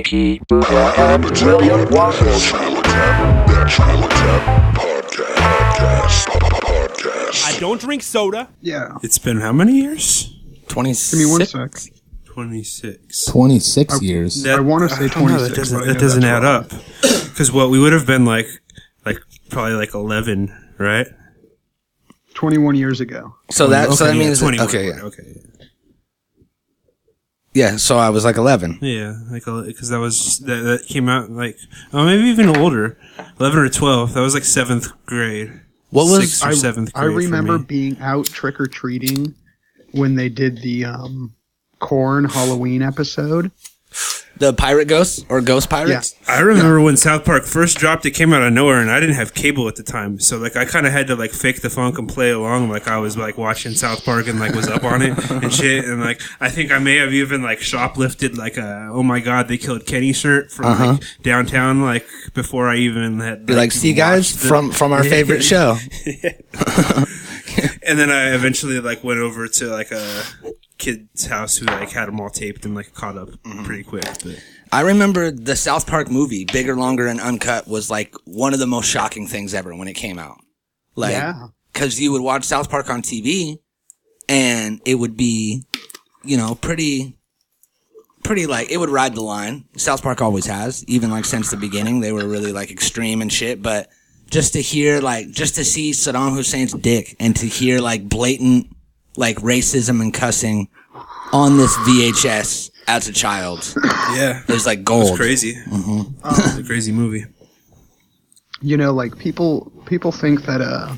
Mikey, Buddha, and William Waffles. I don't drink soda. Yeah. It's been how many years? 26. Give me one sec. 26. 26 years. I wanna say I don't know, 26, That doesn't, but I that doesn't add up. Because what we would have been like, like probably like 11, right? 21 years ago. So that so Okay, that yeah, means 21, okay, yeah. okay, yeah. Yeah, so I was like 11. yeah, like because that was that, that came out like oh maybe even older, 11 or 12. That was like seventh grade. What was Sixth or I, seventh I grade for remember me. being out trick or treating when they did the um, corn Halloween episode. The pirate ghosts or ghost pirates? Yeah. I remember when South Park first dropped, it came out of nowhere, and I didn't have cable at the time, so like I kind of had to like fake the funk and play along, like I was like watching South Park and like was up on it and shit, and like I think I may have even like shoplifted like a oh my god they killed Kenny shirt from like uh-huh. downtown like before I even had Be like, see guys watched it." from from our favorite show. and then I eventually like went over to like a kid's house who like had them all taped and like caught up Mm-hmm. pretty quick. But I remember the South Park movie, Bigger, Longer, and Uncut, was like one of the most shocking things ever when it came out. Like, Yeah. because you would watch South Park on TV, and it would be, you know, pretty, pretty like it would ride the line. South Park always has, even like since the beginning, they were really like extreme and shit. But just to hear like, just to see Saddam Hussein's dick, and to hear like blatant like racism and cussing on this VHS as a child. yeah, It was like it gold. was crazy. Mm-hmm. It's a crazy movie. You know, like people people think that uh,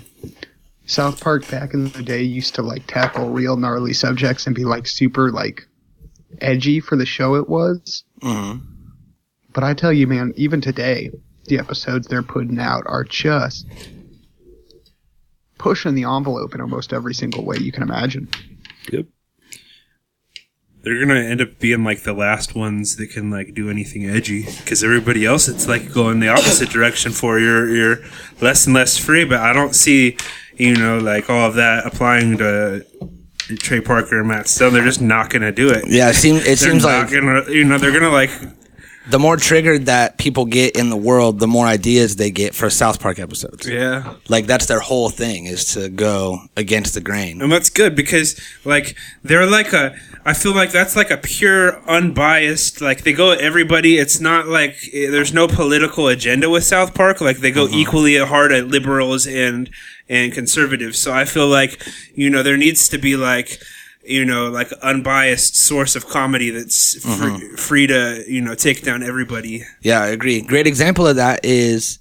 South Park back in the day used to like tackle real gnarly subjects and be like super like edgy for the show it was. Mhm. But I tell you, man, even today, the episodes they're putting out are just pushing the envelope in almost every single way you can imagine. Yep. They're gonna end up being like the last ones that can like do anything edgy because everybody else it's like going the opposite direction for you're you're less and less free. But I don't see you know like all of that applying to Trey Parker and Matt Stone. They're just not gonna do it. Yeah, it seems it seems not like gonna you know they're gonna like the more triggered that people get in the world, the more ideas they get for South Park episodes. yeah. Like that's their whole thing is to go against the grain. And that's good because like they're like a I feel like that's like a pure unbiased like they go at everybody. It's not like eh, there's no political agenda with South Park. Like they go equally hard at liberals and and conservatives. So I feel like you know there needs to be like you know like unbiased source of comedy that's free, free to you know take down everybody Yeah, I agree. Great example of that is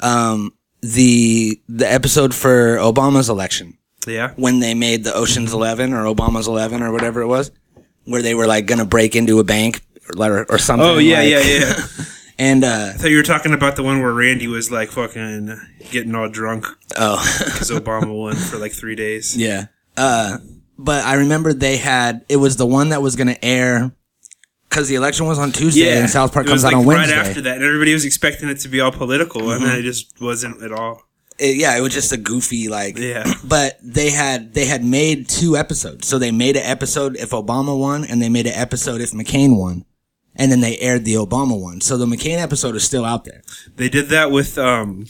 um, the the episode for Obama's election yeah when they made the Ocean's Eleven or Obama's Eleven or whatever it was, where they were like gonna break into a bank or, or something. oh yeah like- yeah yeah And uh, I thought you were talking about the one where Randy was like fucking getting all drunk oh. because Obama won for like three days. Yeah. Uh, but I remember they had, it was the one that was going to air because the election was on Tuesday and South Park comes out on right Wednesday. Mm-hmm. after that, and everybody was expecting it to be all political, and then it just wasn't at all. It- yeah, it was just a goofy, like, Yeah. but they had, they had made two episodes. So they made an episode if Obama won and they made an episode if McCain won. And then they aired the Obama one. So the McCain episode is still out there. They did that with um,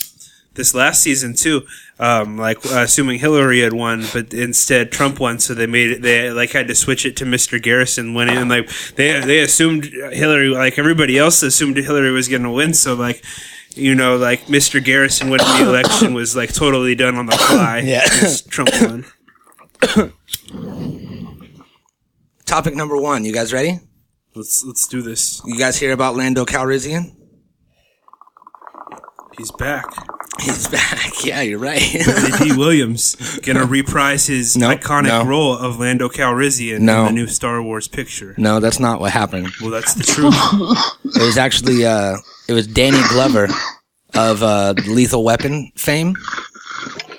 this last season too. Um, like uh, assuming Hillary had won, but instead Trump won, so they made it. They like had to switch it to Mr. Garrison winning, and like they they assumed Hillary, like everybody else assumed Hillary was going to win. So like. You know, like Mr. Garrison winning the election was like totally done on the fly. Yeah. Trump won. Topic number one. You guys ready? Let's let's do this. You guys hear about Lando Calrissian? He's back. He's back. Yeah, you're right. Billy Dee Williams gonna reprise his No, iconic no. role of Lando Calrissian No. in the new Star Wars picture. no, that's not what happened. Well, that's the truth. It was actually uh, it was Danny Glover of uh, Lethal Weapon fame.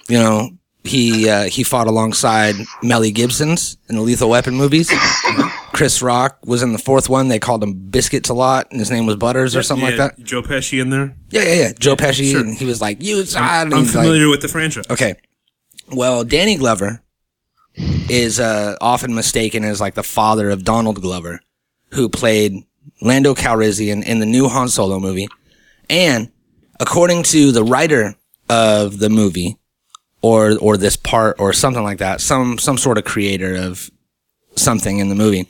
You know, he uh, he fought alongside Melly Gibson's in the Lethal Weapon movies. Chris Rock was in the fourth one. They called him Biscuits a lot, and his name was Butters or something Yeah, like that. Joe Pesci in there. Yeah, yeah, yeah. Joe Pesci, Sure. and he was like, "You side." and I'm he's like- familiar with the franchise. Okay. Well, Danny Glover is uh, often mistaken as like the father of Donald Glover, who played Lando Calrissian in the new Han Solo movie. And according to the writer of the movie, or or this part, or something like that, some some sort of creator of something in the movie,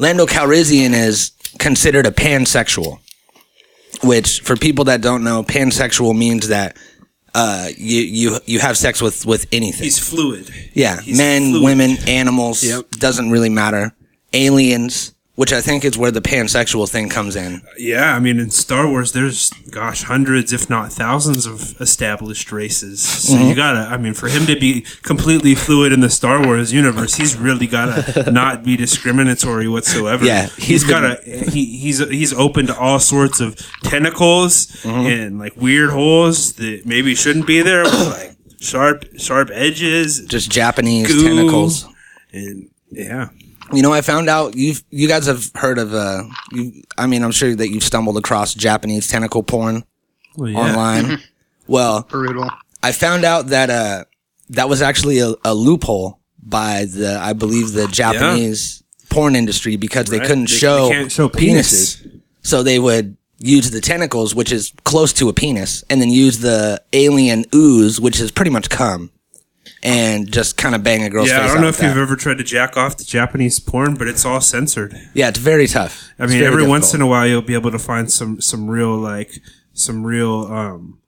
Lando Calrissian is considered a pansexual. Which, for people that don't know, pansexual means that uh, you you you have sex with with anything. He's fluid. Yeah, He's men, fluid. women, animals, Yep. doesn't really matter. Aliens, which I think is where the pansexual thing comes in. Yeah, I mean, in Star Wars, there's gosh, hundreds, if not thousands, of established races. So Mm-hmm. you gotta, I mean, for him to be completely fluid in the Star Wars universe, he's really gotta not be discriminatory whatsoever. Yeah, he's he's been- gotta, he, he's he's open to all sorts of tentacles Mm-hmm. and like weird holes that maybe shouldn't be there, like sharp sharp edges Just Japanese Goo. tentacles. and yeah. You know, I found out you you guys have heard of uh, you, I mean, I'm sure that you've stumbled across Japanese tentacle porn Well, yeah. online. well, Brutal. I found out that uh, that was actually a, a loophole by the I believe the Japanese porn industry because they couldn't They- show, they can't show penises. penis. So they would use the tentacles, which is close to a penis, and then use the alien ooze, which is pretty much cum, and just kind of bang a girl's Yeah, I don't know if you've ever tried to jack off to Japanese porn, but it's all censored. Yeah, it's very tough. I mean, every once in a while you'll be able to find some some real like some real um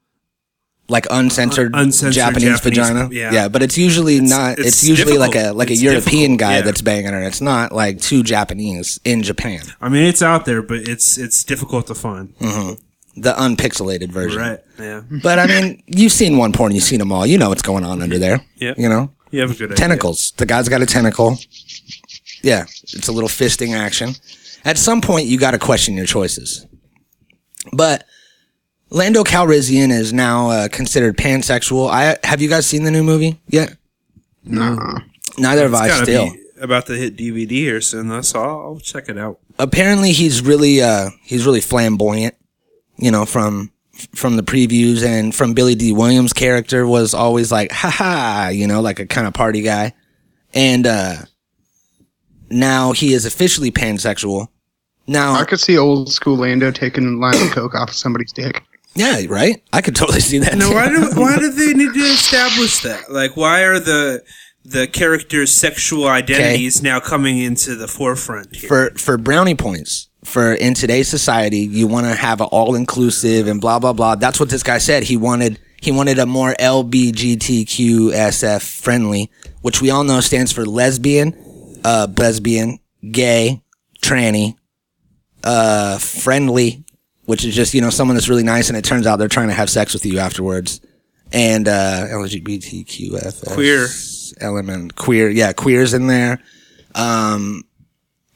like uncensored, Uncensored Japanese, Japanese- vagina. yeah. yeah, but it's usually not. It's, it's usually like a difficult. like a European difficult, guy yeah. that's banging her. It's not like two Japanese in Japan. I mean it's out there, but it's it's difficult to find. The unpixelated version. Right. Yeah. But I mean, you've seen one porn, you've seen them all. You know what's going on under there. Yeah. You know, You have a good idea. tentacles. The guy's got a tentacle. Yeah, it's a little fisting action. At some point, you got to question your choices. But Lando Calrissian is now uh, considered pansexual. I have you guys seen the new movie yet? Nah. Neither have It's I. Still, be about to hit DVD here soon, though, so I'll, I'll check it out. apparently he's really uh he's really flamboyant you know from from the previews and from billy Dee Williams character was always like ha ha you know like a kind of party guy. And uh now he is officially pansexual. Now I could see old school Lando taking a line of coke off of somebody's dick. yeah right? I could totally see that Now, why do why do they need to establish that? Like, why are the the characters' sexual identities now coming into the forefront here? for for brownie points for in today's society you want to have an all inclusive and blah blah blah. That's what this guy said. He wanted he wanted a more lbgtqsf friendly which we all know stands for lesbian uh lesbian gay tranny uh friendly which is just you know someone that's really nice and it turns out they're trying to have sex with you afterwards. And uh lgbtqf Queer. element. Queer yeah queers in there. Um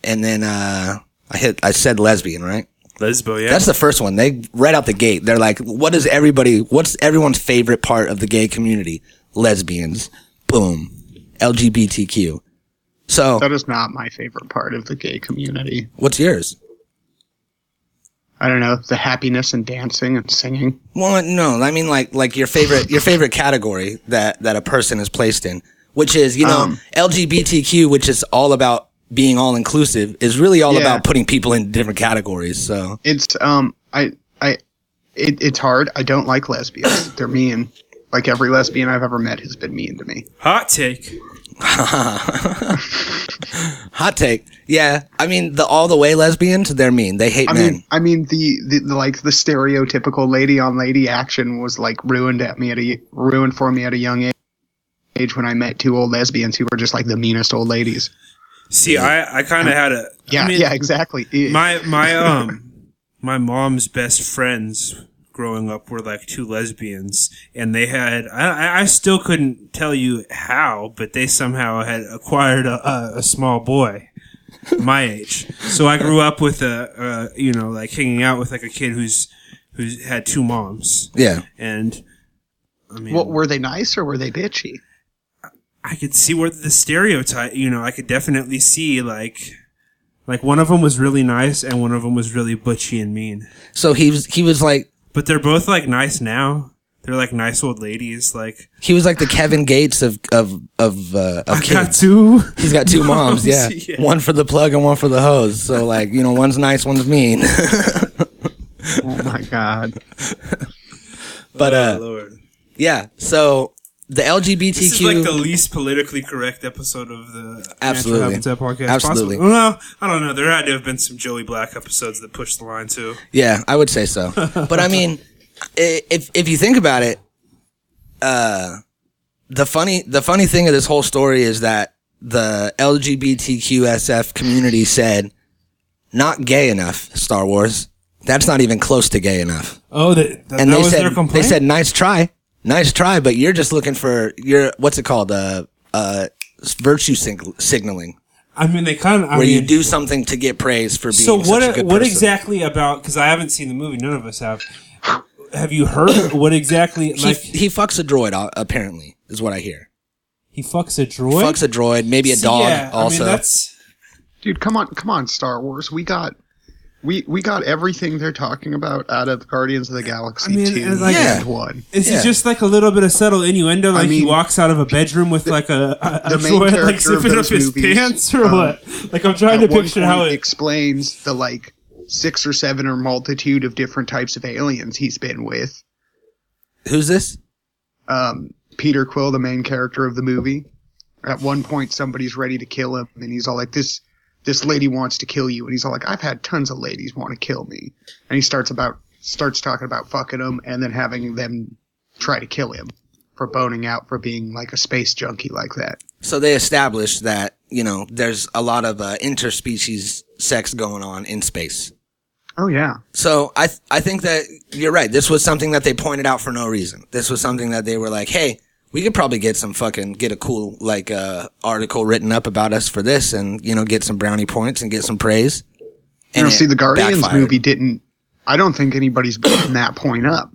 and then uh I hit I said lesbian, right? Lesbo, yeah. That's the first one. They right out the gate. They're like, what is everybody what's everyone's favorite part of the gay community? Lesbians. Boom. LGBTQ. So That is not my favorite part of the gay community. what's yours? I don't know, the happiness and dancing and singing. Well, no, I mean like like your favorite your favorite category that that a person is placed in, which is you know Um, LGBTQ, which is all about being all inclusive, is really all Yeah. about putting people in different categories. So It's um I I it, it's hard. I don't like lesbians. They're mean. Like every lesbian I've ever met has been mean to me. Hot take. hot take, yeah. I mean the all the way lesbians, they're mean. They hate I men. mean, I mean the, the, the like the stereotypical lady on lady action was like ruined at me at a ruined for me at a young age. Age when I met two old lesbians who were just like the meanest old ladies. See, I, I kind of had a. Yeah, I mean, yeah, exactly. My my um my mom's best friends growing up were like two lesbians, and they had. I I- I still couldn't tell you how, but they somehow had acquired a, a, a small boy. My age, so I grew up with a, a, you know, like hanging out with like a kid who's who's had two moms, yeah. and I mean, what were they nice or were they bitchy? I could see where the stereotype, you know, I could definitely see like, like one of them was really nice and one of them was really butchy and mean. So he was he was like But they're both like nice now. they're like nice old ladies. Like He was like the Kevin Gates of of of uh, of I kids. got two. He's got two moms, yeah. Yeah. One for the plug and one for the hose. So like, you know, one's nice, one's mean. Oh my god. but Oh, uh Lord. yeah, so the LGBTQ This is like the least politically correct episode of the Absolutely. Habitat podcast. Absolutely. Possibly. Well, I don't know. There had to have been some Joey Black episodes that pushed the line too. Yeah, I would say so. but I mean, if if you think about it, uh, the funny the funny thing of this whole story is that the LGBTQSF community said, "Not gay enough." Star Wars. That's not even close to gay enough. Oh, that, that, And that they was said their complaint. they said, "Nice try, nice try," but you're just looking for your what's it called? Uh, uh, virtue sig- signaling, I mean, they kind of. I where mean, you do something to get praise for being So such what? a good what person. exactly about? Because I haven't seen the movie. None of us have. Have you heard what exactly? He, Like he fucks a droid. uh, Apparently, is what I hear. he fucks a droid. fucks a droid, maybe a See, dog yeah, also. I mean, that's Dude, come on, come on, Star Wars. We got we we got everything they're talking about out of Guardians of the Galaxy I mean, 2 and like- Yeah. and 1. is Yeah. it just like a little bit of subtle innuendo? Like he mean, walks out of a bedroom with like a, a, a the main droid like character of zipping up his movies, pants or um, what? Like I'm trying to picture how it. explains the like six or seven or multitude of different types of aliens he's been with. Who's this? um, Peter Quill, the main character of the movie. At one point, somebody's ready to kill him, and he's all like, "This, this lady wants to kill you," and he's all like, "I've had tons of ladies want to kill me," and he starts about starts talking about fucking them, and then having them try to kill him for boning out for being like a space junkie like that. So they established that you know there's a lot of uh, interspecies sex going on in space. Oh yeah, So I th- I think that you're right. This was something that they pointed out for no reason. This was something that they were like, hey, we could probably get some fucking get a cool like uh, article written up about us for this, and you know get some brownie points and get some praise. you know, see, the Guardians backfired. movie didn't. I don't think anybody's bringing that point up.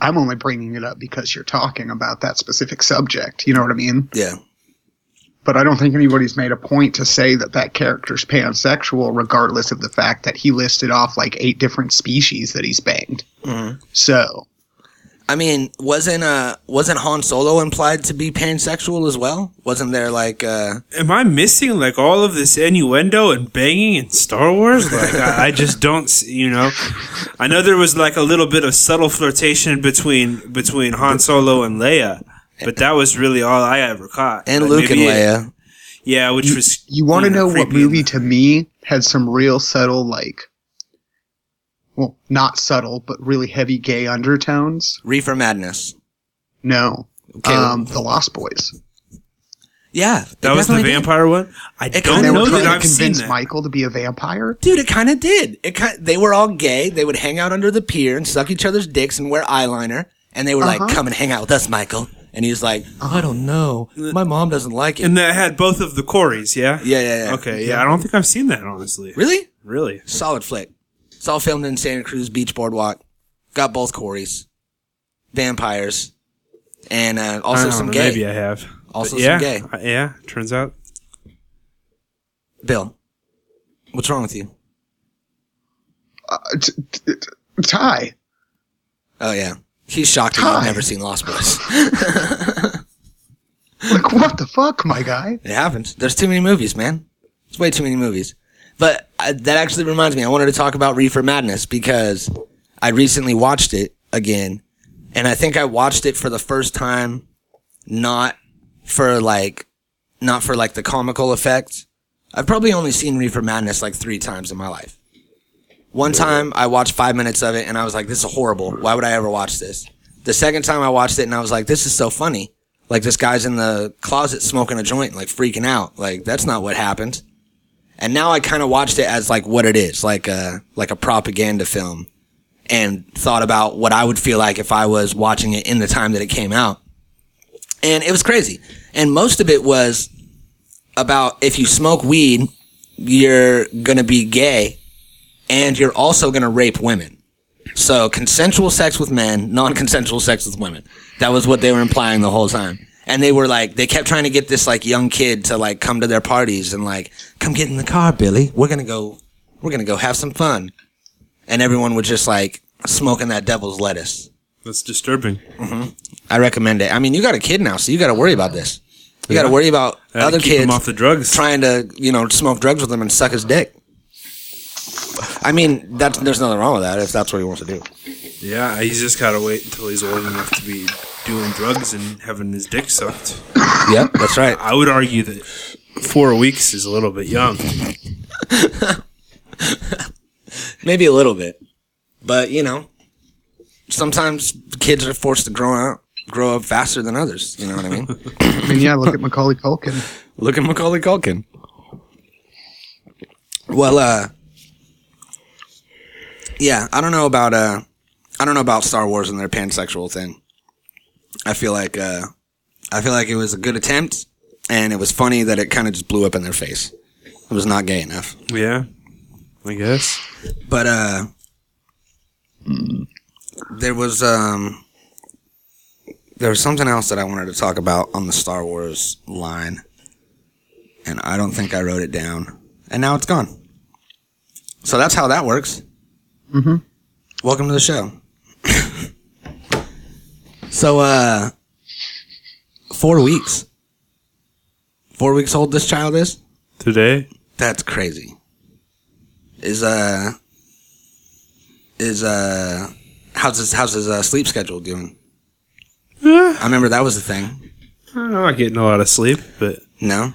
I'm only bringing it up because you're talking about that specific subject. You know what I mean? Yeah. but I don't think anybody's made a point to say that that character's pansexual, regardless of the fact that he listed off like eight different species that he's banged. Mm-hmm. So, I mean, wasn't uh wasn't Han Solo implied to be pansexual as well? Wasn't there like uh Am I missing like all of this innuendo and banging in Star Wars? Like I, I just don't, s- you know. I know there was like a little bit of subtle flirtation between between Han Solo and Leia, but that was really all I ever caught. and Like, Luke and maybe it- Leia? yeah, which was you want to know what movie to me had some real subtle, like, well, not subtle, but really heavy gay undertones? Reefer Madness. No. Okay. Um, The Lost Boys. Yeah, That was the definitely did. vampire one. I It don't And they were know trying that to I've seen convince that. Michael to be a vampire. Dude, it kind of did. It kind they were all gay. They would hang out under the pier and suck each other's dicks and wear eyeliner. And they were like, Uh-huh. "Come and hang out with us, Michael." And he's like, "I don't know. My mom doesn't like it." and that had both of the Corys. Yeah. yeah, yeah, yeah. Okay. Yeah, I don't think I've seen that honestly. Really? Really. Solid flick. It's all filmed in Santa Cruz Beach Boardwalk. Got both Corys, vampires, and uh, also some know, gay. Maybe I have. Also But some yeah, gay. uh, Yeah. Turns out. Bill, what's wrong with you? Uh, t- t- t- Ty. Oh yeah, he's shocked that Hi. you've never seen Lost Boys. Like, what the fuck, my guy? It happens. There's too many movies, man. It's way too many movies. But uh, that actually reminds me, I wanted to talk about Reefer Madness because I recently watched it again, and I think I watched it for the first time, not for like, not for like the comical effect. I've probably only seen Reefer Madness like three times in my life. One time I watched five minutes of it and I was like, this is horrible. Why would I ever watch this? The second time I watched it and I was like, this is so funny. Like this guy's in the closet smoking a joint, like freaking out. Like that's not what happened. And now I kind of watched it as like what it is, like a like a propaganda film, and thought about what I would feel like if I was watching it in the time that it came out. And it was crazy. And most of it was about if you smoke weed, you're gonna be gay, and you're also gonna rape women. So consensual sex with men, non-consensual sex with women. That was what they were implying the whole time. And they were like, they kept trying to get this like young kid to like come to their parties and like, come get in the car, Billy. We're gonna go, we're gonna go have some fun. And everyone was just like smoking that devil's lettuce. That's disturbing. Mm-hmm. I recommend it. I mean, you got a kid now, so you got to worry about this. You got to worry about Gotta other keep kids him off the drugs. trying to, you know, smoke drugs with him and suck his dick. I mean, that's there's nothing wrong with that if that's what he wants to do. Yeah, he's just gotta wait until he's old enough to be doing drugs and having his dick sucked. Yep, that's right. I would argue that four weeks is a little bit young. Maybe a little bit, but you know, sometimes kids are forced to grow up, grow up faster than others. You know what I mean? I mean, yeah, look at Macaulay Culkin. Look at Macaulay Culkin. Well, uh, yeah, I don't know about uh, I don't know about Star Wars and their pansexual thing. I feel like uh, I feel like it was a good attempt, and it was funny that it kind of just blew up in their face. It was not gay enough. Yeah, I guess. But uh there was um there was something else that I wanted to talk about on the Star Wars line. And I don't think I wrote it down. And now it's gone. So that's how that works. Mhm. Welcome to the show. so uh 4 weeks. 4 weeks old this child is? Today, That's crazy. Is uh is uh how's his how's his uh, sleep schedule doing? Eh, I remember that was the thing. I'm not getting a lot of sleep, but No,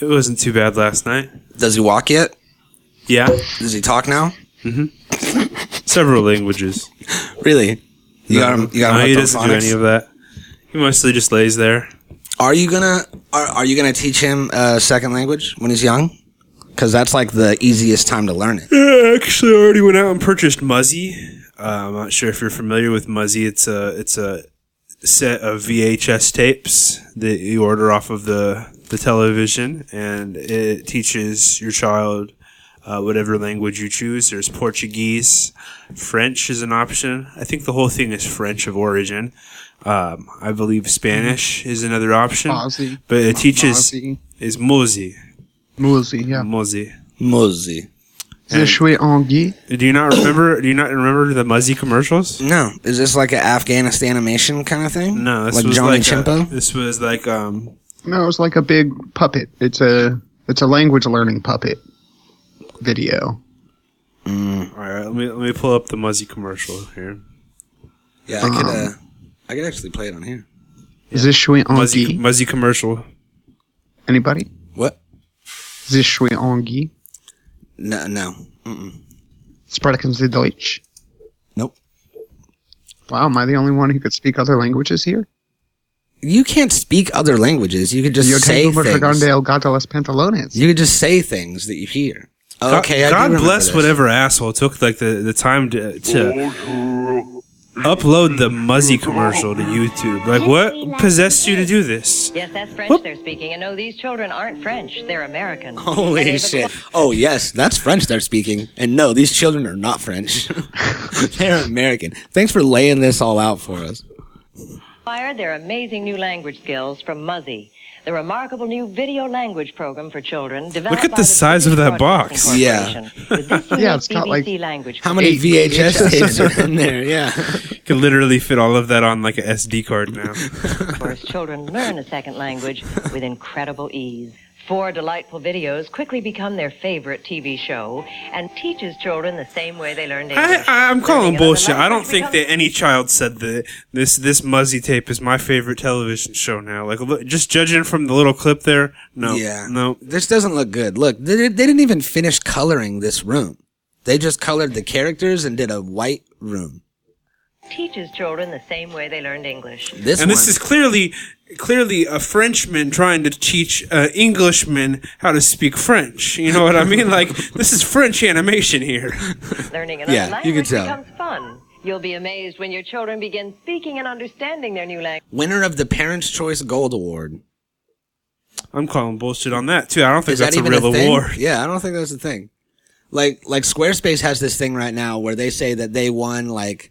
it wasn't too bad last night. does he walk yet? Yeah, Does he talk now? Several languages. Really? You got him. You got him. no, he doesn't do any of that. He mostly just lays there. Are you gonna are, are you gonna teach him a second language when he's young? Because that's like the easiest time to learn it. Yeah, actually, I already went out and purchased Muzzy. Uh, I'm not sure if you're familiar with Muzzy. It's a it's a set of VHS tapes that you order off of the the television, and it teaches your child uh, whatever language you choose. There's Portuguese, French is an option. I think the whole thing is French of origin. Um, I believe Spanish is another option, Mozzie. but it teaches Mozzie. is Muzzy. Mozzie, yeah. Muzzy. Muzzy. Je suis Anguille. Do you not remember? Do you not remember the Muzzy commercials? No, is this like an Afghanistan animation kind of thing? No, this like was Johnny like Chimpo. A, this was like um. No, it's like a big puppet. It's a it's a language learning puppet video. All right, let me let me pull up the Muzzy commercial here. yeah, I could. Um, Uh, I could actually play it on here. Je suis Muzzy Anguille. Muzzy commercial. Anybody? What? Je suis Anguille. No, no. Mm-mm. Sprechen Sie Deutsch? Nope. Wow, am I the only one who could speak other languages here? You can't speak other languages. You could just Yo say tengo mucho things. grande el gato los pantalones. You could just say things that you hear. God- Okay, I God bless this. whatever asshole took like the, the time to to upload the Muzzy commercial to YouTube. Like, what possessed you to do this? Yes, that's French Whoop. they're speaking. And no, these children aren't French. They're American. Holy they've shit! Oh yes, that's French they're speaking. And no, these children are not French. they're American. Thanks for laying this all out for us. acquired their amazing new language skills from Muzzy, the remarkable new video language program for children developed Look at by the size of that box. Yeah. Corporation with this Yeah, unique it's got, like, language How many VHS tapes are in there? Yeah. You can literally fit all of that on like a SD card now. Of course, children learn a second language with incredible ease. Four delightful videos quickly become their favorite TV show and teaches children the same way they learned I, English. I, I'm calling bullshit. I don't think becomes- that any child said that this this Muzzy tape is my favorite television show now. Like, look, just judging from the little clip there, no, Yeah. no. This doesn't look good. Look, they, they didn't even finish coloring this room. They just colored the characters and did a white room. Teaches children the same way they learned English. This And this is clearly clearly a Frenchman trying to teach uh, Englishmen how to speak French. You know what I mean? Like, this is French animation here. Learning another Yeah, you can language tell. becomes fun. You'll be amazed when your children begin speaking and understanding their new language. winner of the Parents' Choice Gold Award. I'm calling bullshit on that too. I don't think Is that that's a real a thing? award. Yeah, I don't think that's a thing. Like like Squarespace has this thing right now where they say that they won like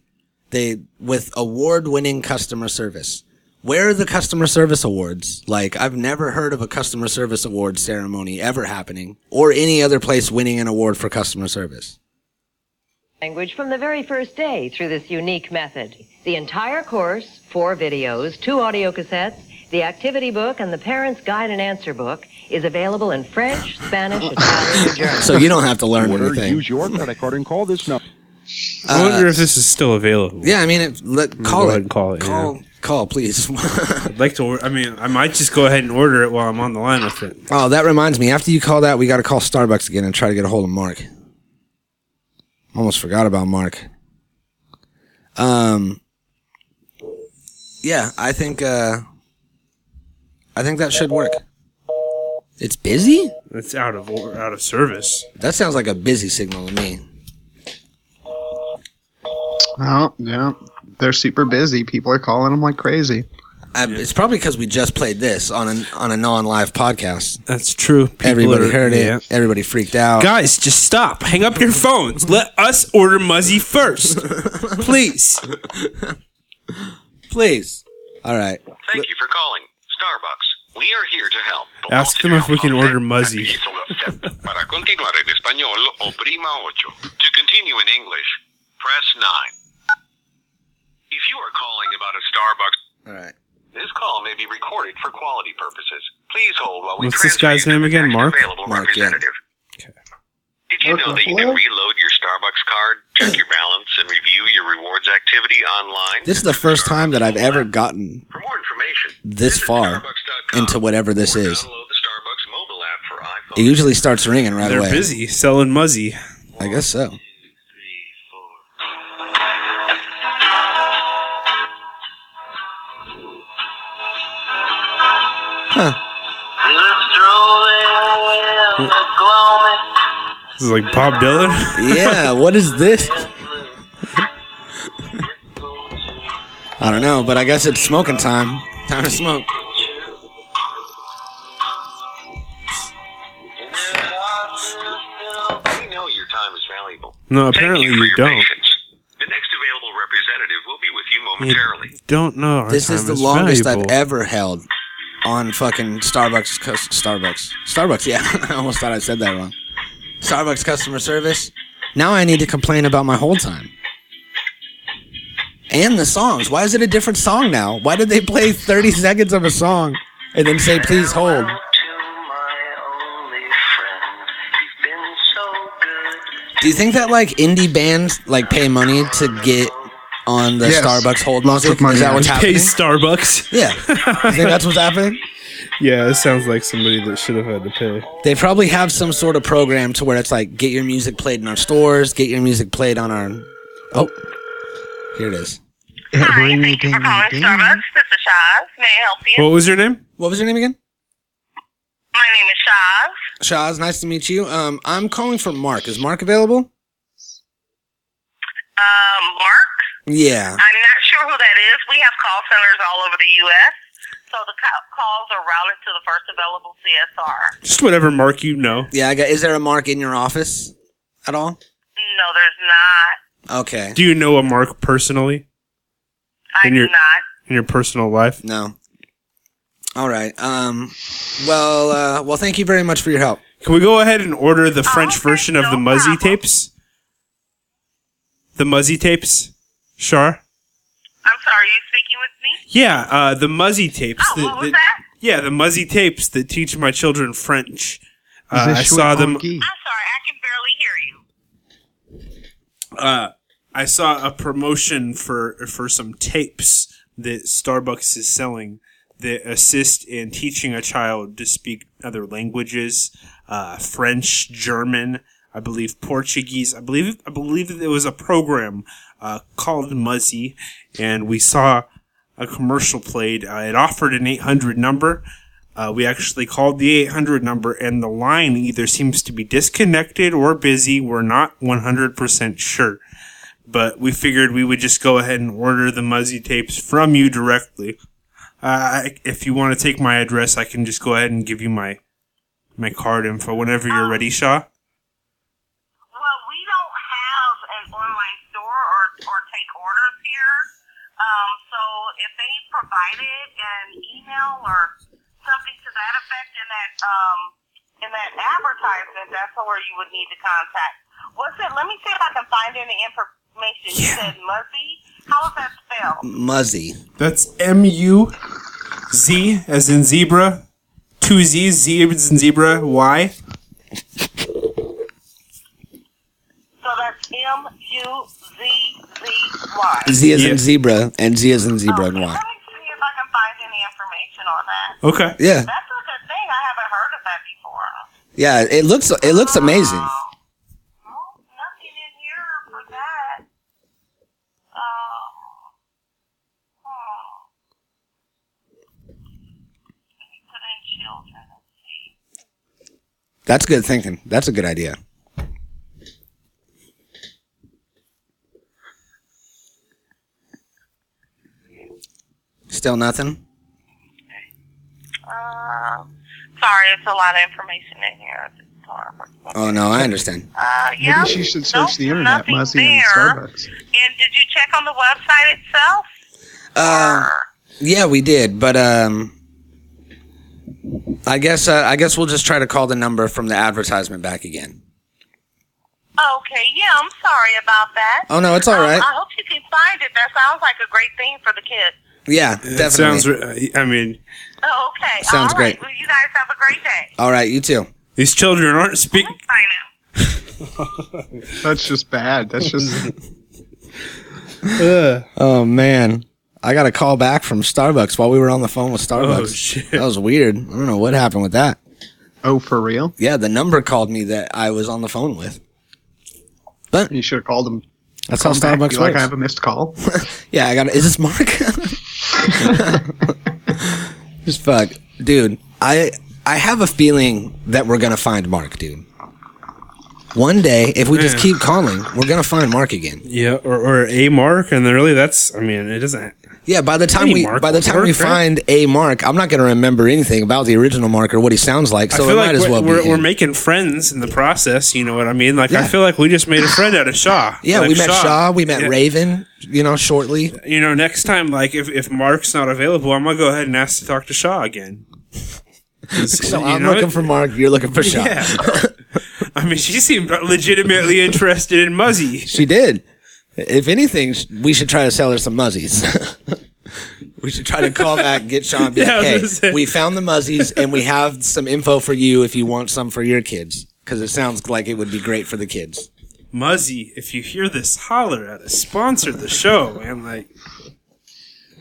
they with award winning customer service. Where are the customer service awards? Like I've never heard of a customer service award ceremony ever happening or any other place winning an award for customer service. language from the very first day through this unique method. The entire course, four videos, two audio cassettes, the activity book, and the parent's guide and answer book is available in French, Spanish, Italian, or German. So you don't have to learn Order, anything. use your credit card and call this number. I wonder if this is still available. Yeah, I mean, it, let, call go it. ahead and call it, Call, call, please. I'd like to. I mean, I might just go ahead and order it while I'm on the line with it. oh, that reminds me. After you call that, we got to call Starbucks again and try to get a hold of Mark. Almost forgot about Mark. Um. Yeah, I think. uh I think that should work. It's busy. It's out of out of service. That sounds like a busy signal to me. Oh, yeah. They're super busy. People are calling them like crazy. I, It's probably because we just played this on a on a non-live podcast. That's true. People Everybody are- heard it. yeah. Everybody freaked out. Guys, just stop. Hang up your phones. Let us order Muzzy first, please. Please. All right. Thank you for calling Starbucks. We are here to help. Ask them if we can order Muzzy. Para continuar en español, oprima ocho. To continue in English, press 9. If you are calling about a Starbucks, All right. this call may be recorded for quality purposes. Please hold while we What's this transfer guy's you to name again? next Mark? Available Mark, yeah. representative. Did you Mark know that you can reload your Starbucks card, check your balance, and review your rewards activity online? This is the first time that I've ever gotten For more information, this far into whatever this is. Download the Starbucks mobile app for iPhone. It usually starts ringing right They're away. busy selling Muzzy. I guess so. This is like Bob Dylan. Yeah, what is this? I don't know, but I guess it's smoking time. Time to smoke. We know your time is valuable. No, Thank apparently you you don't. patience. The next available representative will be with you momentarily. Don't know. Our This is time the longest valuable. I've ever held on fucking Starbucks. Starbucks. Starbucks. Yeah, I almost thought I said that wrong. Starbucks customer service. Now I need to complain about my whole time. And the songs. Why is it a different song now? Why did they play 30 seconds of a song and then say, please hold? Do you think that like indie bands like pay money to get on the Yes. Starbucks hold Lots of music? money, Is that what's happening? Pay Starbucks. Yeah. You think that's what's happening? Yeah, it sounds like somebody that should have had to pay. They probably have some sort of program to where it's like get your music played in our stores, get your music played on our. Oh, here it is. Hi, thank you for calling Starbucks. This is Shaz. May I help you? What was your name? What was your name again? My name is Shaz. Shaz, nice to meet you. Um, I'm calling for Mark. Is Mark available? Um, Mark. Yeah. I'm not sure who that is. We have call centers all over the U.S., so the calls are routed to the first available CSR. Just whatever mark you know. Yeah. I got. Is there a Mark in your office at all? No, there's not. Okay. Do you know a Mark personally I In do your- not. in your personal life? No. All right. Um. Well. Uh. Well. Thank you very much for your help. Can we go ahead and order the French okay, version of no the Muzzy problem. tapes? The Muzzy tapes? Shar? I'm sorry. Are you speaking with me? Yeah, uh, the Muzzy tapes. Oh, the, what was the- that? Yeah, the Muzzy tapes that teach my children French. Uh, I saw them. monkey? I'm sorry. I can barely hear you. uh, I saw a promotion for for some tapes that Starbucks is selling that assist in teaching a child to speak other languages, uh, French, German, I believe Portuguese. I believe I believe that there was a program uh, called Muzzy, and we saw a commercial played. Uh, it offered an 800 number. Uh, we actually called the 800 number, and the line either seems to be disconnected or busy. We're not 100% sure but we figured we would just go ahead and order the Muzzy tapes from you directly. Uh, if you want to take my address, I can just go ahead and give you my my card info whenever you're ready, Shaw. Well, we don't have an online store or, or take orders here. Um, so if they provided an email or something to that effect in that um, in that advertisement, that's where you would need to contact What's it? Let me see if I can find any information. You said Muzzy. How is that spelled? Muzzy. That's M U Z as in zebra, two Z's, Z as in zebra, Y. So that's M U Z Z Y. Z as Yeah. in zebra and Z as in zebra and Okay, Y. Let me see if I can find any information on that. Okay. Yeah, That's a good thing. I haven't heard of that before. yeah. It looks it looks amazing. Oh, well, nothing in here for that. Hmm. Let me put in children and see. That's good thinking. That's a good idea. Still nothing. Um, sorry, it's a lot of information in here. at this time. Oh no, I understand. Uh, yeah. Maybe she should search Nope, the internet, nothing Muzzy and. Starbucks. And did you check on the website itself? Uh, Or- yeah, we did, but um, I guess uh, I guess we'll just try to call the number from the advertisement back again. Okay, yeah, I'm sorry about that. Oh no, it's all Um, right. I hope you can find it. That sounds like a great thing for the kids. Yeah, That definitely. sounds. re- uh, I mean, Oh, okay. Sounds All right. great. Well, you guys have a great day. all right, you too. these children aren't speak. Bye. That's just bad. That's just Oh man, I got a call back from Starbucks while we were on the phone with oh, Starbucks. Oh, shit. That was weird. I don't know what happened with that. oh for real. Yeah, the number called me that I was on the phone with. But You should have called them. that's how Call back. Starbucks You like I have a missed call. Yeah, I got. Is this Mark? Just fuck, dude. I I have a feeling that we're gonna find Mark, dude. One day, if we just keep calling, we're gonna find Mark again. Yeah, or, or a mark, and then really, that's. I mean, it doesn't. Yeah, by the time Any we by the time we work, right? find a Mark, I'm not gonna remember anything about the original Mark or what he sounds like. So I it feel might like we're, well be we're, we're making friends in the process. You know what I mean? Like, Yeah. I feel like we just made a friend out of Shaw. Yeah, we met Shaw. We met Yeah. Raven. You know, shortly. You know, next time, like, if, if Mark's not available, I'm gonna go ahead and ask to talk to Shaw again. So I'm know, looking for Mark. You're looking for Shaw. Yeah. I mean, she seemed legitimately interested in Muzzy. She did. If anything, we should try to sell her some muzzies. we should try to call back, get Sean, and be Yeah, I like, hey, say. we found the muzzies and we have some info for you if you want some for your kids. Because it sounds like it would be great for the kids. Muzzy, if you hear this, holler at us. Sponsor the show, man. Like,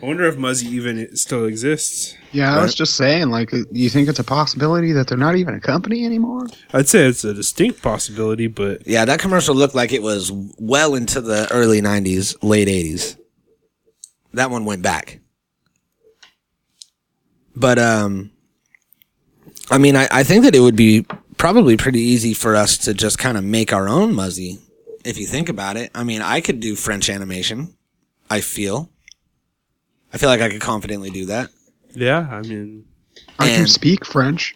I wonder if Muzzy even still exists. Yeah, I was just saying. Like, you think it's a possibility that they're not even a company anymore? I'd say it's a distinct possibility, but Yeah, that commercial looked like it was well into the early 90s, late 80s. That one went back. But, um, I mean, I, I think that it would be probably pretty easy for us to just kind of make our own Muzzy, if you think about it. I mean, I could do French animation, I feel. I feel like I could confidently do that. yeah, I mean, I can And- speak French.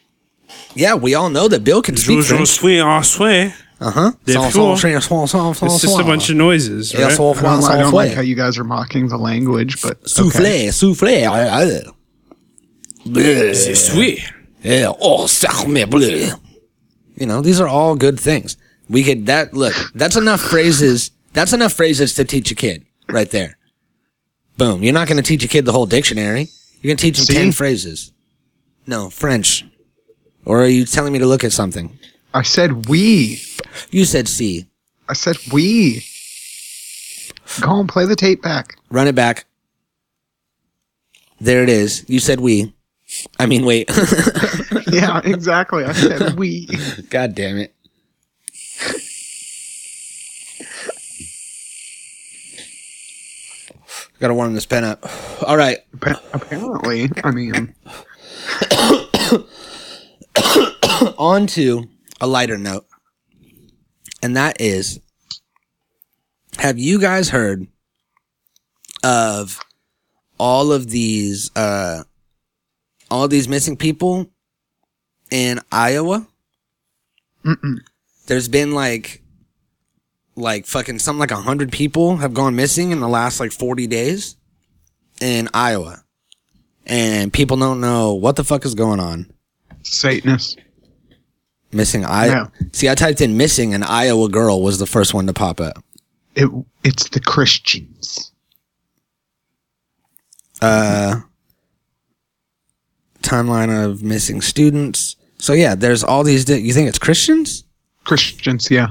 Yeah, we all know that Bill can speak je French. suis en souhait. Uh huh. Des fois. It's just a bunch of noises, right? so- I don't, I don't like how you guys are mocking the language, but okay. Soufflé, soufflé. I- I- C'est sweet. Yeah. Oh, sarme bleu. You know, these are all good things. We could that look. That's enough phrases. That's enough phrases to teach a kid right there. Boom. You're not going to teach a kid the whole dictionary. You're going to teach them See? ten phrases. No French. Or are you telling me to look at something? I said we. You said C. I said we. Go and play the tape back. Run it back. There it is. You said we. I mean, wait. Yeah, exactly. I said we. God damn it. Gotta warm this pen up. All right. Apparently, I mean, On to a lighter note. And that is have you guys heard of all of these uh all these missing people in Iowa? Mm-mm. There's been like like fucking something like a hundred people have gone missing in the last like 40 days in Iowa. And people don't know what the fuck is going on. Satanist. Missing I No. see. I typed in missing, and Iowa girl was the first one to pop up. It it's the Christians. Uh, timeline of missing students. So yeah, there's all these. Di- you think it's Christians? Christians, yeah.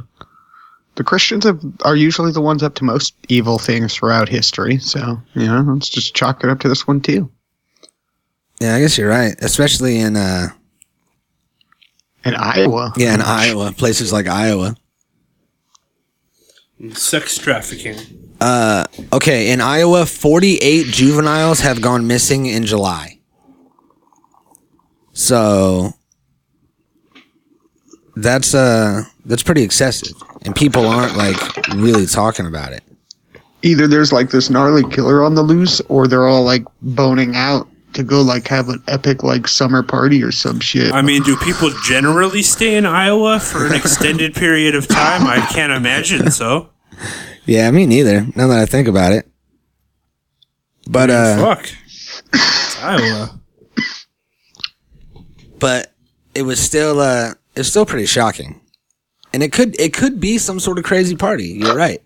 The Christians have, are usually the ones up to most evil things throughout history. So, you know, let's just chalk it up to this one too. Yeah, I guess you're right. Especially in uh, In Iowa. yeah, in Iowa, places like Iowa. Sex trafficking. Uh, okay, in Iowa, 48 juveniles have gone missing in July. So that's uh that's pretty excessive, and people aren't like really talking about it. Either there's like this gnarly killer on the loose, or they're all like boning out to go like have an epic like summer party or some shit. I mean, do people generally stay in Iowa for an extended period of time? I can't imagine so. Yeah, me neither. Now that I think about it, but uh, Fuck. It's Iowa. but it was still uh it's still pretty shocking and it could it could be some sort of crazy party you're right.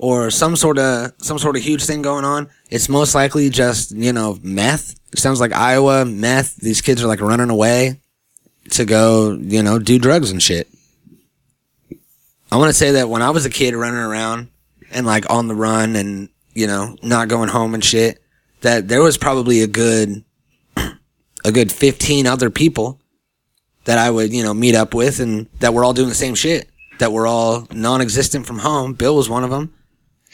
Or some sort of some sort of huge thing going on. It's most likely just you know meth. It sounds like iowa meth. These kids are like running away to go you know do drugs and shit. I want to say that when i was a kid running around and like on the run and you know not going home and shit that there was probably a good a good 15 other people that I would, you know, meet up with and that we're all doing the same shit, that we're all non-existent from home. Bill was one of them.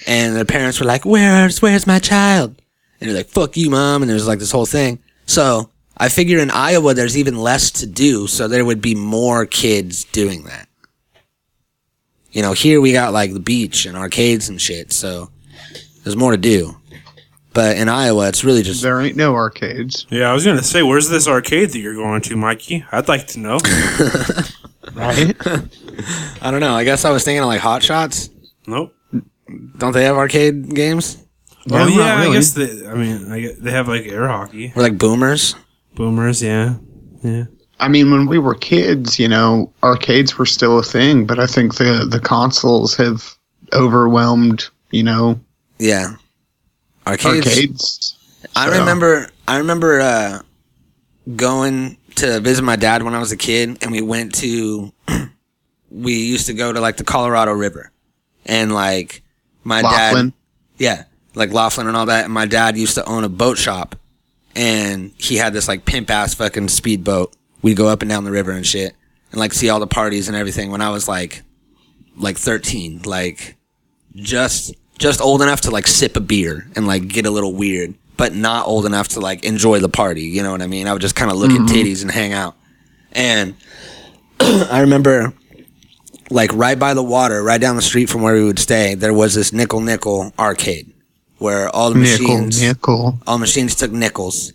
And their parents were like, where's, where's my child? And they're like, fuck you, mom. And there's like this whole thing. So I figure in Iowa, there's even less to do. So there would be more kids doing that. You know, here we got like the beach and arcades and shit. So there's more to do. But in Iowa, it's really just there ain't no arcades, Yeah, I was gonna say, where's this arcade that you're going to, Mikey? I'd like to know. right? I don't know. I guess I was thinking of like Hot Shots. nope. Don't they have arcade games? Oh not yeah, I really. guess they. I mean, I guess they have like air hockey, Or like Boomers? boomers. Yeah, yeah. I mean, when we were kids, you know, arcades were still a thing, but I think the the consoles have overwhelmed, you know, Yeah. Arcades. arcades. I remember I remember uh going to visit my dad when I was a kid and we went to we used to go to like the Colorado River. And like my Laughlin. dad Yeah. Like Laughlin and all that. And my dad used to own a boat shop and he had this like pimp ass fucking speedboat. We'd go up and down the river and shit and like see all the parties and everything when I was like like 13. Like just just old enough to like sip a beer and like get a little weird, but not old enough to like enjoy the party. You know what I mean? I would just kind of look at mm-hmm. titties and hang out. And I remember like right by the water, right down the street from where we would stay, there was this nickel nickel arcade where all the Nickel, machines nickel. all machines took nickels.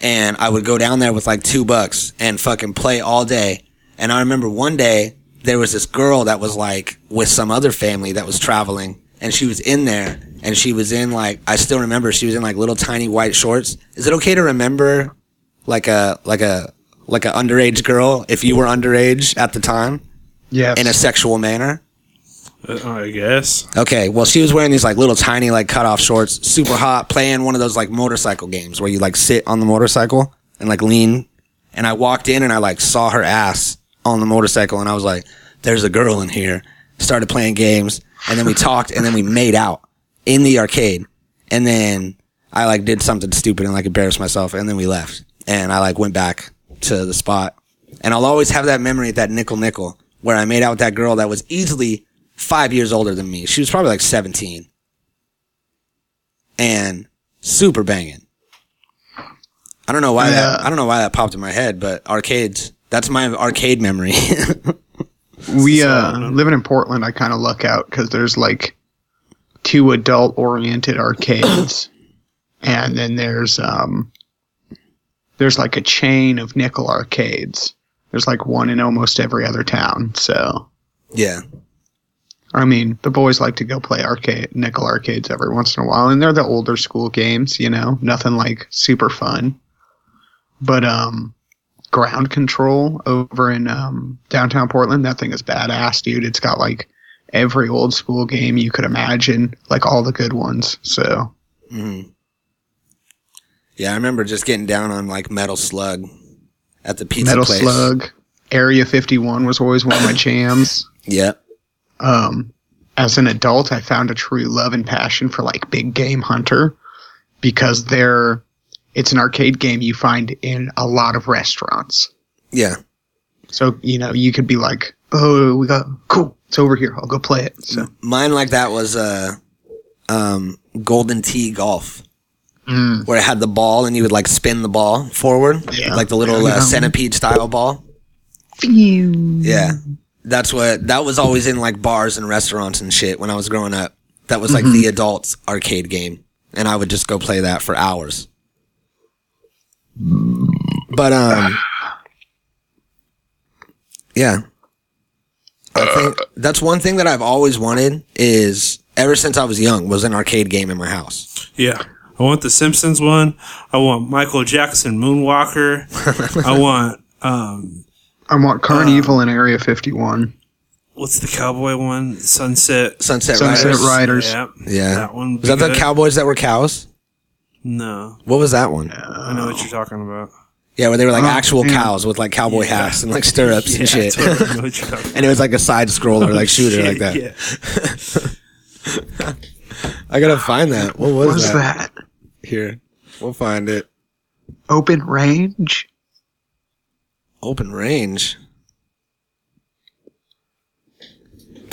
And I would go down there with like two bucks and fucking play all day. And I remember one day there was this girl that was like with some other family that was traveling and she was in there and she was in like, I still remember she was in like little tiny white shorts. Is it okay to remember like a, like a, like a underage girl if you were underage at the time Yes. in a sexual manner? Uh, I guess. Okay, well, she was wearing these like little tiny like cutoff shorts, super hot, playing one of those like motorcycle games where you like sit on the motorcycle and like lean. And I walked in and I like saw her ass on the motorcycle and I was like, "There's a girl in here." Started playing games and then we talked and then we made out in the arcade. And then I like did something stupid and like embarrassed myself and then we left. And I like went back to the spot. And I'll always have that memory at that nickel nickel where I made out with that girl that was easily five years older than me. She was probably like 17. And super banging. I don't know why that, uh, I don't know why that popped in my head, but arcades, that's my arcade memory. we uh living in Portland, I kind of luck out because there's like two adult oriented arcades, and then there's um there's like a chain of nickel arcades. There's like one in almost every other town. So yeah. I mean, the boys like to go play arcade nickel arcades every once in a while, and they're the older school games, you know, nothing like super fun. But um, ground control over in um, downtown Portland. That thing is badass, dude. It's got like every old school game you could imagine, like all the good ones. So Mhm. Yeah, I remember just getting down on like Metal Slug at the pizza Metal place. Slug, Area 51 was always one of my jams. yeah. um, as an adult, I found a true love and passion for like Big Game Hunter because they're it's an arcade game you find in a lot of restaurants. Yeah. So you know you could be like, oh, we got cool, it's over here. I'll go play it. So Mine like that was uh um Golden Tee Golf. Mm. Where it had the ball and you would like spin the ball forward. Yeah. Like the little uh, centipede style ball. Yeah. That's what that was always in like bars and restaurants and shit when I was growing up. That was like Mm-hmm. the adults arcade game. And I would just go play that for hours. But um Yeah. I think that's one thing that I've always wanted is ever since I was young was an arcade game in my house. Yeah. I want the Simpsons one. I want Michael Jackson Moonwalker. I want um I want Carnival in Area 51. what's the cowboy one? Sunset Sunset, Sunset Riders. Riders. Yeah. Yeah. That one. would Was that be the cowboys that were cows? No. What was that one? I know what you're talking about. Yeah, where they were like Oh, actual yeah. cows with like cowboy hats and like stirrups Yeah, and shit. I totally know what you're talking and it was like a side scroller, like shooter, like that. Yeah. I gotta find that. What was, What was that? that? Here, we'll find it. Open range? Open range.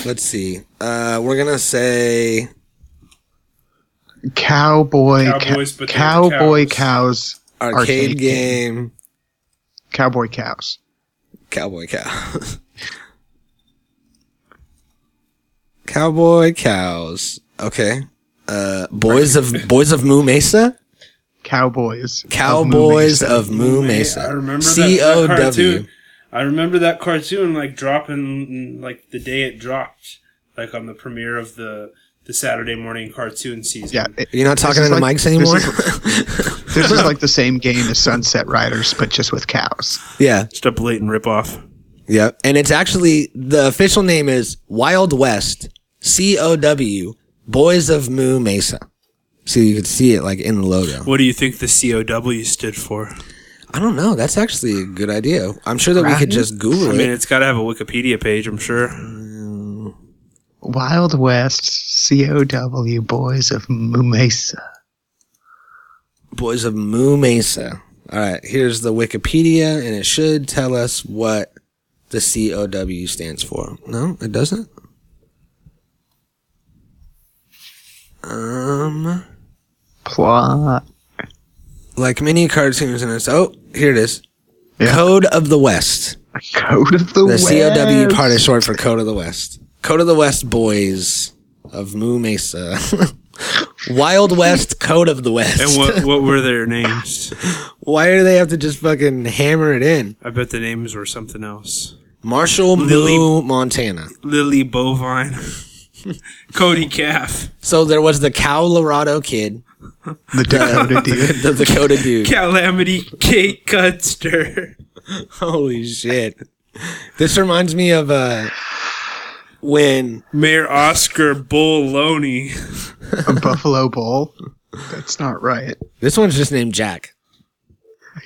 Let's see. Uh, we're gonna say Cowboy, Cowboys, but they're cowboy cows. cows. arcade, Arcade game. Cowboy cows. Cowboy cow. Cowboy cows. Okay. Uh, boys of boys of Moo Mesa. Cowboys. of Cowboys Moo Mesa. of Moo Mesa. I remember that- C O that I remember that cartoon like dropping like the day it dropped, like on the premiere of the the Saturday morning cartoon season. Yeah, You're not talking This the like- mics anymore. this this is like the same game as Sunset Riders, but just with cows. yeah. just a blatant ripoff. Yeah, And it's actually the official name is Wild West C O W Boys of Moo Mesa. So you could see it like in the logo. What do you think the COW stood for? I don't know. That's actually a good idea. I'm sure that we could just Google it. I mean, it. it's got to have a Wikipedia page, I'm sure. Wild West, COW, Boys of Moo Mesa. Boys of Moo Mesa. All right. Here's the Wikipedia, and it should tell us what the COW stands for. No, it doesn't. Um, Plot. like many cartoons, and it's oh, here it is. Yeah. Code of the West. Code of the, The West. COW part is short for Code of the West. Code of the West Boys of Moo Mesa. Wild West Code of the West. And what what were their names? Why do they have to just fucking hammer it in? I bet the names were something else. Marshall Lily- Moo, Montana. Lily Bovine, Cody Calf, So there was the Cow Colorado kid, The Dakota dude. the Dakota dude. Calamity Kate Cudster. Holy shit! This reminds me of uh, when Mayor Oscar Bulloney. A Buffalo Bull. That's not right. this one's just named Jack,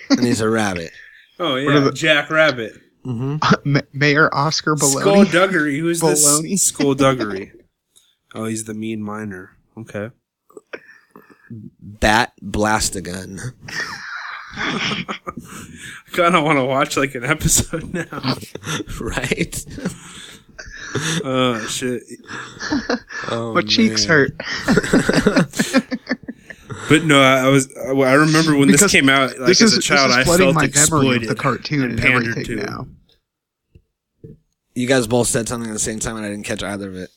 and he's a rabbit. Oh yeah, the- Jack Rabbit. Mm-hmm. Uh, Ma- Mayor Oscar Bulloney. Skullduggery. Who's Bulloney. this? Skullduggery. Oh, he's the mean miner. Okay. Bat Blastagun. I kind of want to watch like an episode now. right? Oh shit! Oh, My cheeks man. hurt. But no, I, I was. I I remember when this came out. Like this as is, a child, this I is flooding felt my memory exploited. of the cartoon and, pandered everything to. now. You guys both said something at the same time, and I didn't catch either of it.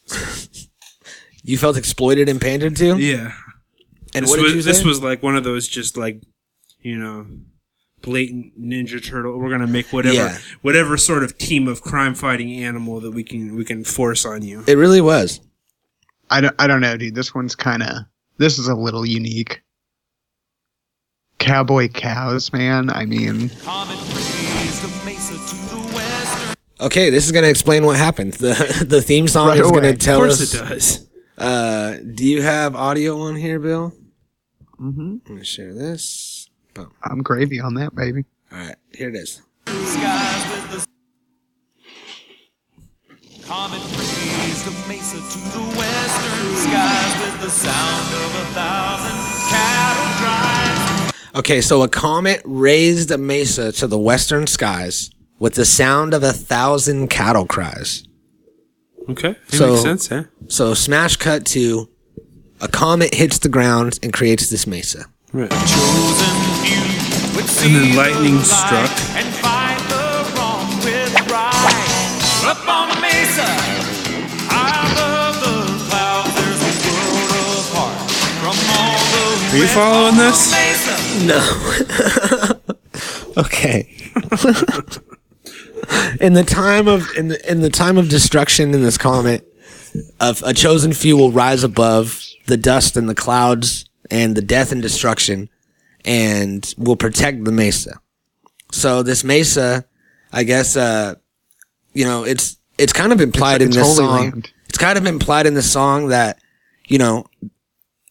you felt exploited and pandered to, Yeah. and This what did was you this was like one of those just like, you know, blatant Ninja Turtle. We're gonna make whatever Yeah. whatever sort of team of crime fighting animal that we can we can force on you. it really was. I don't, I don't know, dude. This one's kind of. This is a little unique. Cowboy cows, man. I mean, Okay, this is gonna explain what happened. the The theme song Right is gonna away. Of tell course us. it does. Uh, do you have audio on here, Bill? Mm-hmm. I'm gonna share this. Boom. I'm gravy on that, baby. All right, here it is. Comet raised a mesa to the western skies with the sound of a thousand cattle drives. Okay, so a comet raised a mesa to the western skies with the sound of a thousand cattle cries. Okay, that So- makes sense, huh? So smash cut to a comet hits the ground and creates this mesa. Right. Chosen few would see then lightning the light struck. and fight the wrong with right. Up on the mesa, high above the clouds, there's a world apart from all the Are you following this? No. Okay. in the time of in the in the time of destruction in this comet, a, a chosen few will rise above the dust and the clouds and the death and destruction, and will protect the mesa. So this mesa, I guess, uh, you know, it's it's kind of implied It's- in it's this song. Land. It's kind of implied in the song that, you know,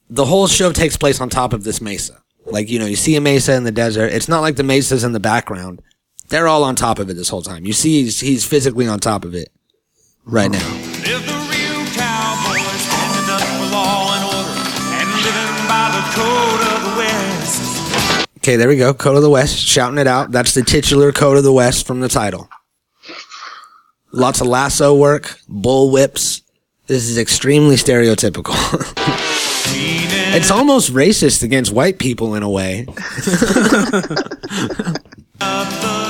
the whole show takes place on top of this mesa. Like, you know, you see a mesa in the desert. It's not like the mesa's in the background. They're all on top of it this whole time. You see he's, he's physically on top of it right now. Okay, there we go. Code of the West, shouting it out. That's the titular Code of the West from the title. Lots of lasso work, bull whips. This is extremely stereotypical. it's almost racist against white people in a way.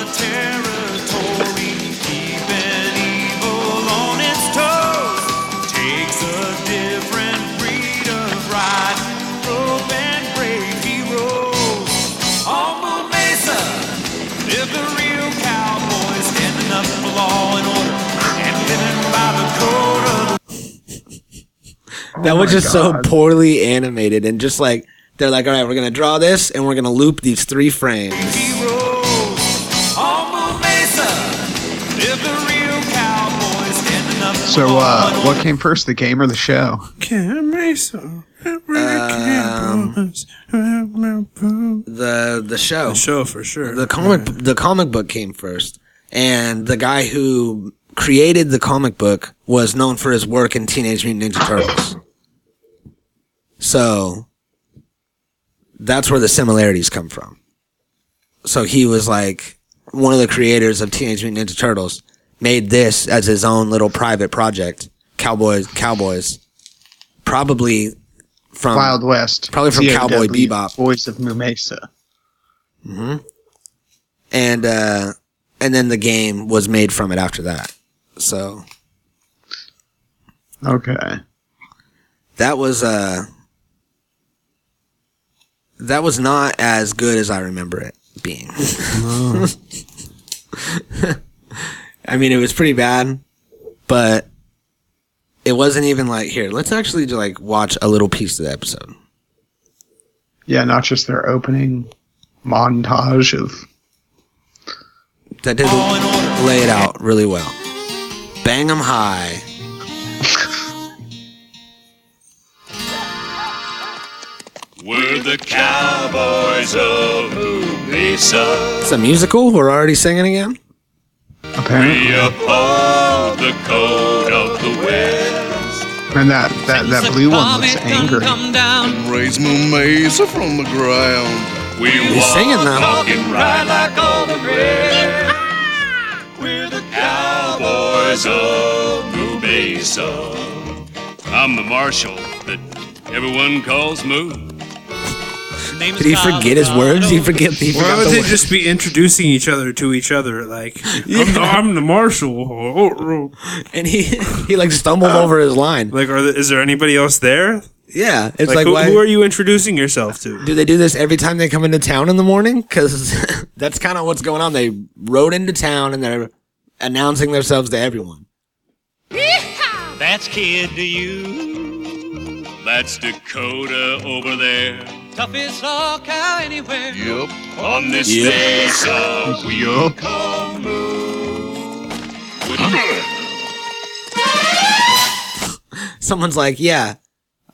of the that was my just so poorly animated and just like they're like, all right, we're gonna draw this and we're gonna loop these three frames. heroes. On Moo Mesa, live the real cowboys, standing up for So, uh, what came first, the game or the show? Mesa. Um, The the show. The show for sure. the comic the comic book came first, and the guy who created the comic book was known for his work in Teenage Mutant Ninja Turtles. So that's where the similarities come from. So he was like one of the creators of Teenage Mutant Ninja Turtles made this as his own little private project. Cowboys, Cowboys, probably from Wild West. probably from Cowboy Bebop. Voice of Moo Mesa. and uh and then the game was made from it after that. So Okay. that was uh that was not as good as I remember it being. Oh. I mean, it was pretty bad, but it wasn't even like here. Let's actually just like watch a little piece of the episode. Yeah, not just their opening montage of That did oh, lay it out really well. Bang 'em high. We're the cowboys of Mesa. It's a musical. We're already singing again. apparently, We uphold the code of the West. and that that that blue one looks angry. Raise my mesa from the ground. We He's walk, singing now. talk, and ride like all the rest. We're the cowboys of Moo Mesa. I'm the marshal that everyone calls Moo. Did he forget his words? Did he forget. He Why would the they words. just be introducing each other to each other? Like, I'm, the, I'm the marshal. and he he like stumbled over his line. Like, are there, is there anybody else there? Yeah, it's Like, like, who, why who are you introducing yourself to? do they do this every time they come into town in the morning? Because that's kind of what's going on. They rode into town and they're announcing themselves to everyone. That's kid to you. That's Dakota over there. Toughest all cow anywhere. Yep, On this Yeah. mesa we Yeah. come move. Someone's like, yeah,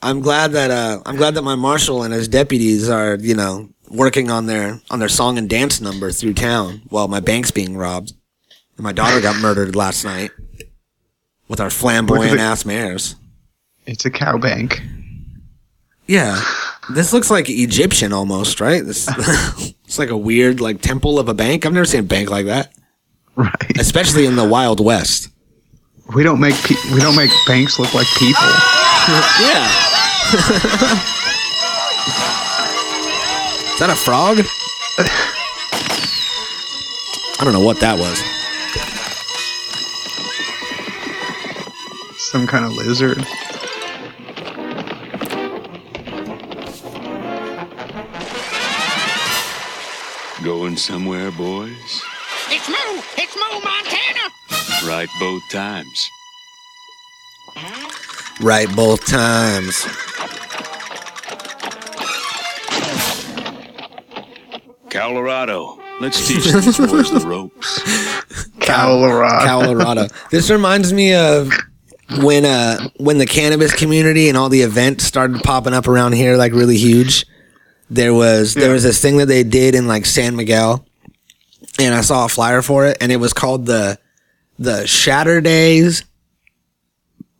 I'm glad that uh, I'm glad that my marshal and his deputies are, you know, working on their on their song and dance number through town while my bank's being robbed. And my daughter got murdered last night with our flamboyant ass mayors. It's a cow bank. Yeah. This looks like Egyptian almost, right? This it's like a weird like temple of a bank. I've never seen a bank like that. Right. Especially in the Wild West. We don't make pe- we don't make banks look like people. Yeah. Is that a frog? I don't know what that was. Some kind of lizard. Going somewhere, boys? It's Moo! It's Moo Montana! Right both times. Right both times. Colorado. Let's teach these boys the ropes. Colorado. Colorado. this reminds me of when uh when the cannabis community and all the events started popping up around here like really huge. There was there was this thing that they did in like San Miguel, and I saw a flyer for it, and it was called the the Shatterdays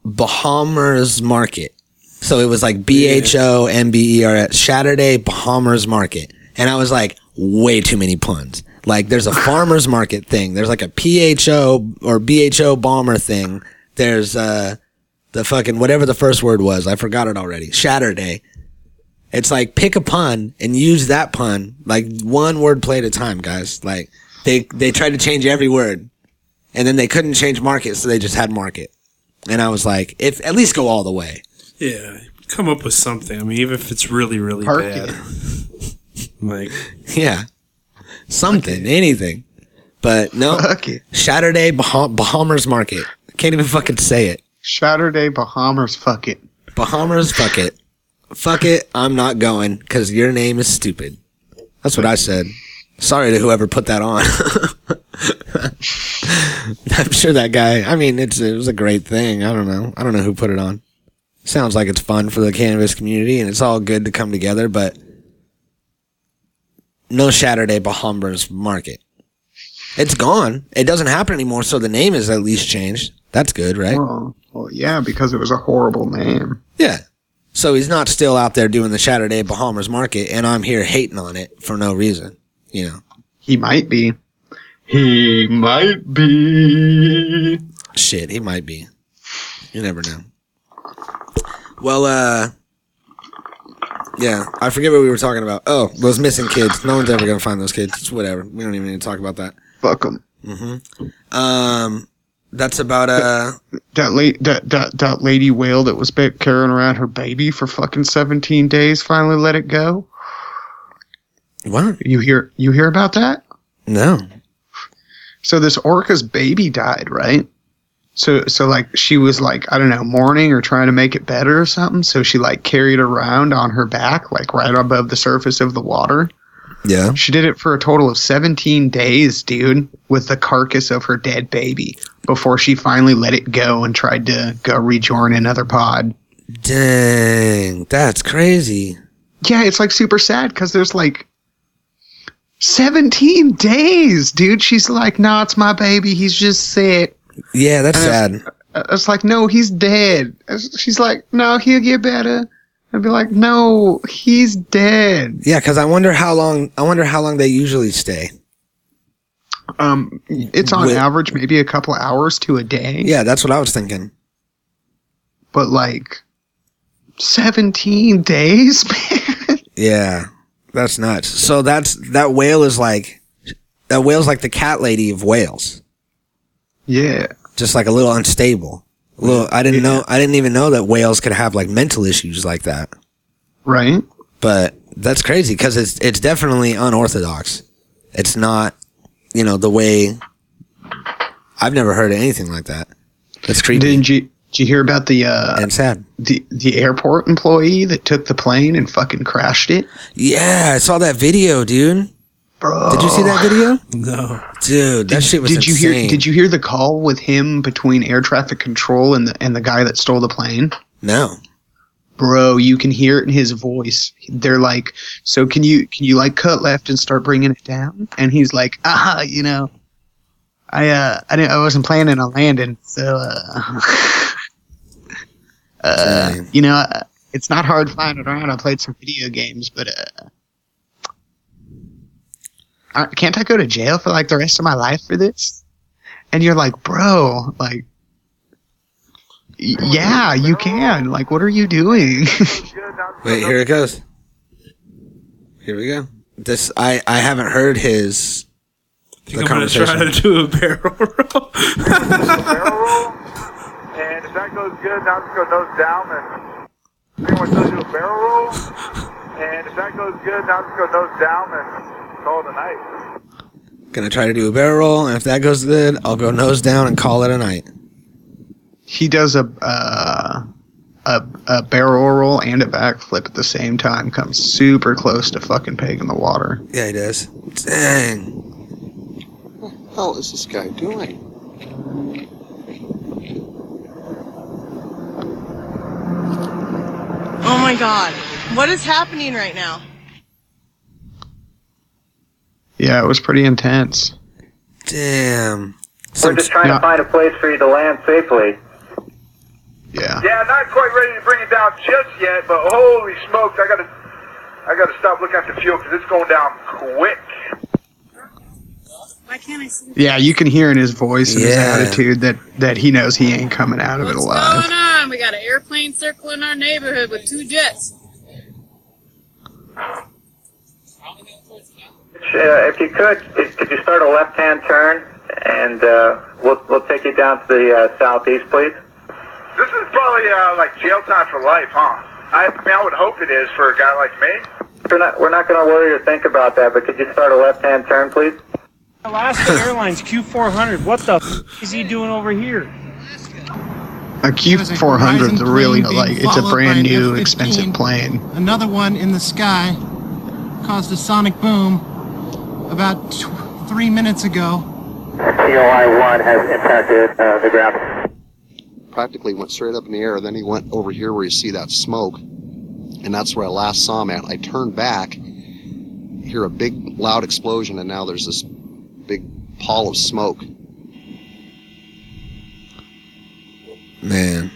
Bahamas Market. So it was like B H O M B E R S Saturday Bahamas Market, and I was like, way too many puns. Like there's a farmers market thing. There's like a PHO or BHO bomber thing. There's uh the fucking whatever the first word was. I forgot it already. Shatterday. It's like pick a pun and use that pun like one word play at a time, guys. Like they they tried to change every word, and then they couldn't change market, so they just had market. And I was like, if at least go all the way. Yeah, come up with something. I mean, even if it's really, really Park bad. like, Yeah, something, anything. But no, Fuck it. Saturday bah- Bahamas Market. Can't even fucking say it. Saturday Bahamas. Fuck it. Bahamas, fuck it. Fuck it, I'm not going because your name is stupid. That's what I said. Sorry to whoever put that on. I'm sure that guy, I mean, it's, it was a great thing. I don't know. I don't know who put it on. Sounds like it's fun for the cannabis community and it's all good to come together, but no Saturday Bahamas Market. It's gone. It doesn't happen anymore, so the name is at least changed. That's good, right? Well, well, yeah, because it was a horrible name. Yeah. So he's not still out there doing the Saturday Bahamas market, and I'm here hating on it for no reason. You know, He might be. He might be. shit, he might be. You never know. Well, uh, yeah, I forget what we were talking about. Oh, those missing kids. No one's ever gonna find those kids. It's whatever. We don't even need to talk about that. Fuck him. Um, that's about uh, That late that, that that lady whale that was carrying around her baby for fucking seventeen days finally let it go. what? You hear you hear about that? No. So this orca's baby died, right? So so like she was like I don't know mourning or trying to make it better or something. So she like carried around on her back, like right above the surface of the water. Yeah. She did it for a total of 17 days, dude, with the carcass of her dead baby before she finally let it go and tried to go rejoin another pod. Dang, that's crazy. Yeah, it's like super sad because there's like 17 days, dude. She's like, no, it's my baby. He's just sick. Yeah, that's And sad. Uh, it's like, no, he's dead. She's like, no, he'll get better. I'd be like, no, he's dead. Yeah, because I wonder how long. I wonder how long they usually stay. Um, it's on With- average maybe a couple hours to a day. Yeah, that's what I was thinking. but like 17 days, man. Yeah, that's nuts. So that's that whale is like that whale's like the cat lady of whales, Yeah. just like a little unstable. A little, I didn't know. I didn't even know that whales could have like mental issues like that. Right? But that's crazy because it's it's definitely unorthodox. It's not, you know, the way. I've never heard of anything like that. That's creepy Didn't you did you hear about the uh and sad. the the airport employee that took the plane and fucking crashed it? Yeah, I saw that video, dude. Bro. Did you see that video? No. Dude, that Did, shit was did you hear? Did you hear the call with him between air traffic control and the and the guy that stole the plane? No. Bro, you can hear it in his voice. They're like, "So can you can you like cut left and start bringing it down?" And he's like, "Ah, you know, I uh I didn't I wasn't planning on landing, so uh, uh you know, uh, it's not hard flying around. I played some video games, but uh, I, can't I go to jail for like the rest of my life for this?" And you're like, "Bro, like." Y- Yeah, you can. Like, what are you doing? Wait, here it goes. Here we go. This I I haven't heard his I think I'm gonna try to do a barrel roll. And if that goes good, now let's go nose down and anyone still do a barrel roll. And if that goes good, now let's go nose down and call it a night. Gonna try to do a barrel roll, and if that goes good, I'll go nose down and call it a night. He does a uh, a a barrel roll and a backflip at the same time. Comes super close to fucking peg in the water. Yeah, he does. Dang. What the hell is this guy doing? Oh my god. What is happening right now? Yeah, it was pretty intense. Damn. We're just trying to find a place for you to land safely. Yeah. Yeah, not quite ready to bring it down just yet, but holy smokes, I gotta, I gotta stop looking at the fuel because it's going down quick. Why can't I see? Yeah, you can hear in his voice and his Yeah. attitude that that he knows he ain't coming out of it What's alive. going on? We got an airplane circling our neighborhood with two jets. Uh, if you could, could you start a left-hand turn, and uh, we'll we'll take you down to the uh, southeast, please. This is probably uh, like jail time for life, huh? I, I mean, I would hope it is for a guy like me. We're not we're not going to worry or think about that, but could you start a left-hand turn, please? Alaska Airlines Q400. What the f- is he doing over here? A Q400 is really like it's a brand new expensive plane. Another one in the sky caused a sonic boom about t- three minutes ago. TOI one has impacted uh, the ground. Practically went straight up in the air. Then he went over here where you see that smoke, and that's where I last saw him at. I turned back, hear a big loud explosion, and now there's this big pall of smoke. Man.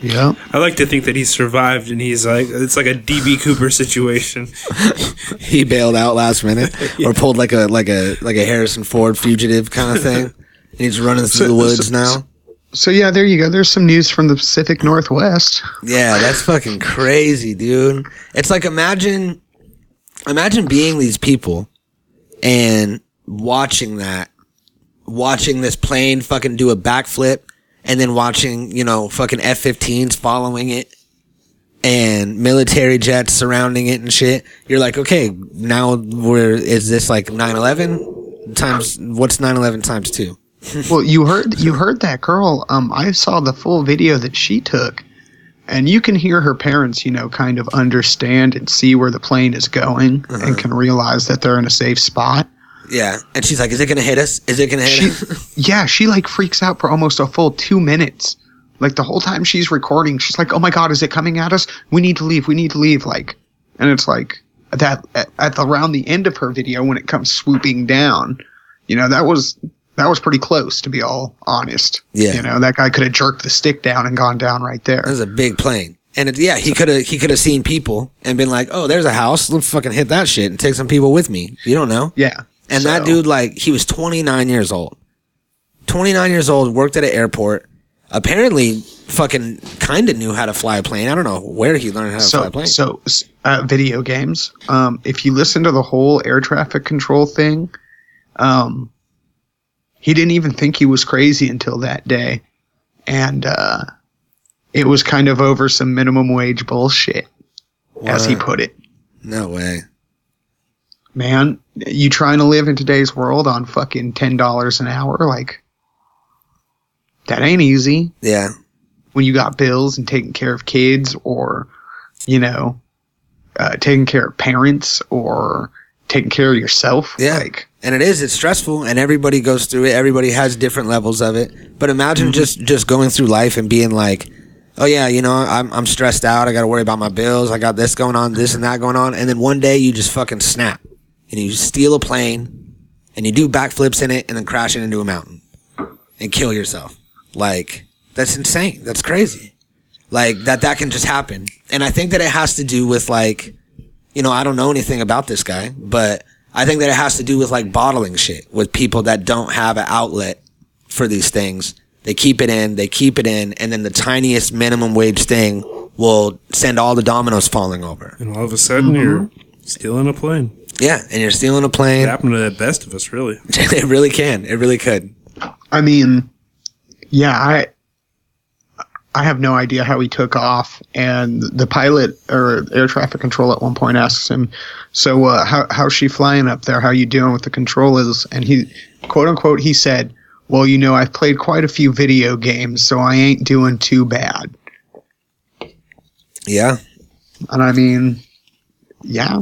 Yeah. I like to think that he survived, and he's like, it's like a DB Cooper situation. he bailed out last minute, or pulled like a like a like a Harrison Ford fugitive kind of thing. And he's running through the woods now. So yeah, there you go. There's some news from the Pacific Northwest. Yeah, that's fucking crazy, dude. It's like imagine imagine being these people and watching that watching this plane fucking do a backflip and then watching, you know, fucking F-15s following it and military jets surrounding it and shit. You're like, okay, now we're is this like 9/11 times what's 9/11 times 2? Well, you heard you heard that girl. Um, I saw the full video that she took, and you can hear her parents, you know, kind of understand and see where the plane is going, and can realize that they're in a safe spot. Yeah. And she's like, is it going to hit us? Is it going to hit She, us? yeah, she like freaks out for almost a full two minutes. Like the whole time she's recording, she's like, "Oh my god, is it coming at us? We need to leave. We need to leave." Like, and it's like that at, at the, around the end of her video when it comes swooping down. You know, that was that was pretty close to be all honest. Yeah. You know, that guy could have jerked the stick down and gone down right there. It was a big plane. And it, yeah, he could have he could have seen people and been like, "Oh, there's a house. Let's fucking hit that shit and take some people with me." You don't know. Yeah. And that dude, like, he was 29 years old. 29 years old, worked at an airport. Apparently, fucking kind of knew how to fly a plane. I don't know where he learned how to fly a plane. so uh, video games. Um, if you listen to the whole air traffic control thing, um, he didn't even think he was crazy until that day, and uh, it was kind of over some minimum wage bullshit, as he put it. no way. Man, you trying to live in today's world on fucking ten dollars an hour? Like that ain't easy. Yeah. when you got bills and taking care of kids or you know uh, taking care of parents or taking care of yourself. Yeah. Like, and it is, it's stressful and everybody goes through it. Everybody has different levels of it. But imagine Mm-hmm. just, just going through life and being like, oh yeah, you know, I'm, I'm stressed out. I got to worry about my bills. I got this going on, this and that going on. And then one day you just fucking snap and you steal a plane and you do backflips in it and then crash it into a mountain and kill yourself. Like, that's insane. That's crazy. Like that, that can just happen. And I think that it has to do with like, you know, I don't know anything about this guy, but I think that it has to do with like bottling shit with people that don't have an outlet for these things. They keep it in, they keep it in, and then the tiniest minimum wage thing will send all the dominoes falling over. And all of a sudden, mm-hmm. you're stealing a plane. Yeah, and you're stealing a plane. It plane. happened to the best of us, really. it really can. It really could. I mean, yeah, I I have no idea how he took off, and the pilot or air traffic control at one point asks him, "So, uh, how how's she flying up there? How you doing with the controllers?" And he, quote unquote, he said, "Well, you know, I've played quite a few video games, so I ain't doing too bad." Yeah. And I mean, yeah.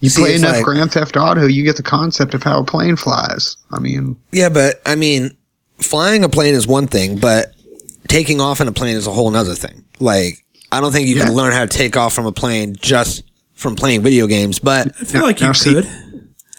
You See, play enough like- Grand Theft Auto, you get the concept of how a plane flies. I mean, Yeah, but I mean, flying a plane is one thing, but taking off in a plane is a whole nother thing. Like, I don't think you can learn how to take off from a plane just from playing video games, but I feel like you now see- could.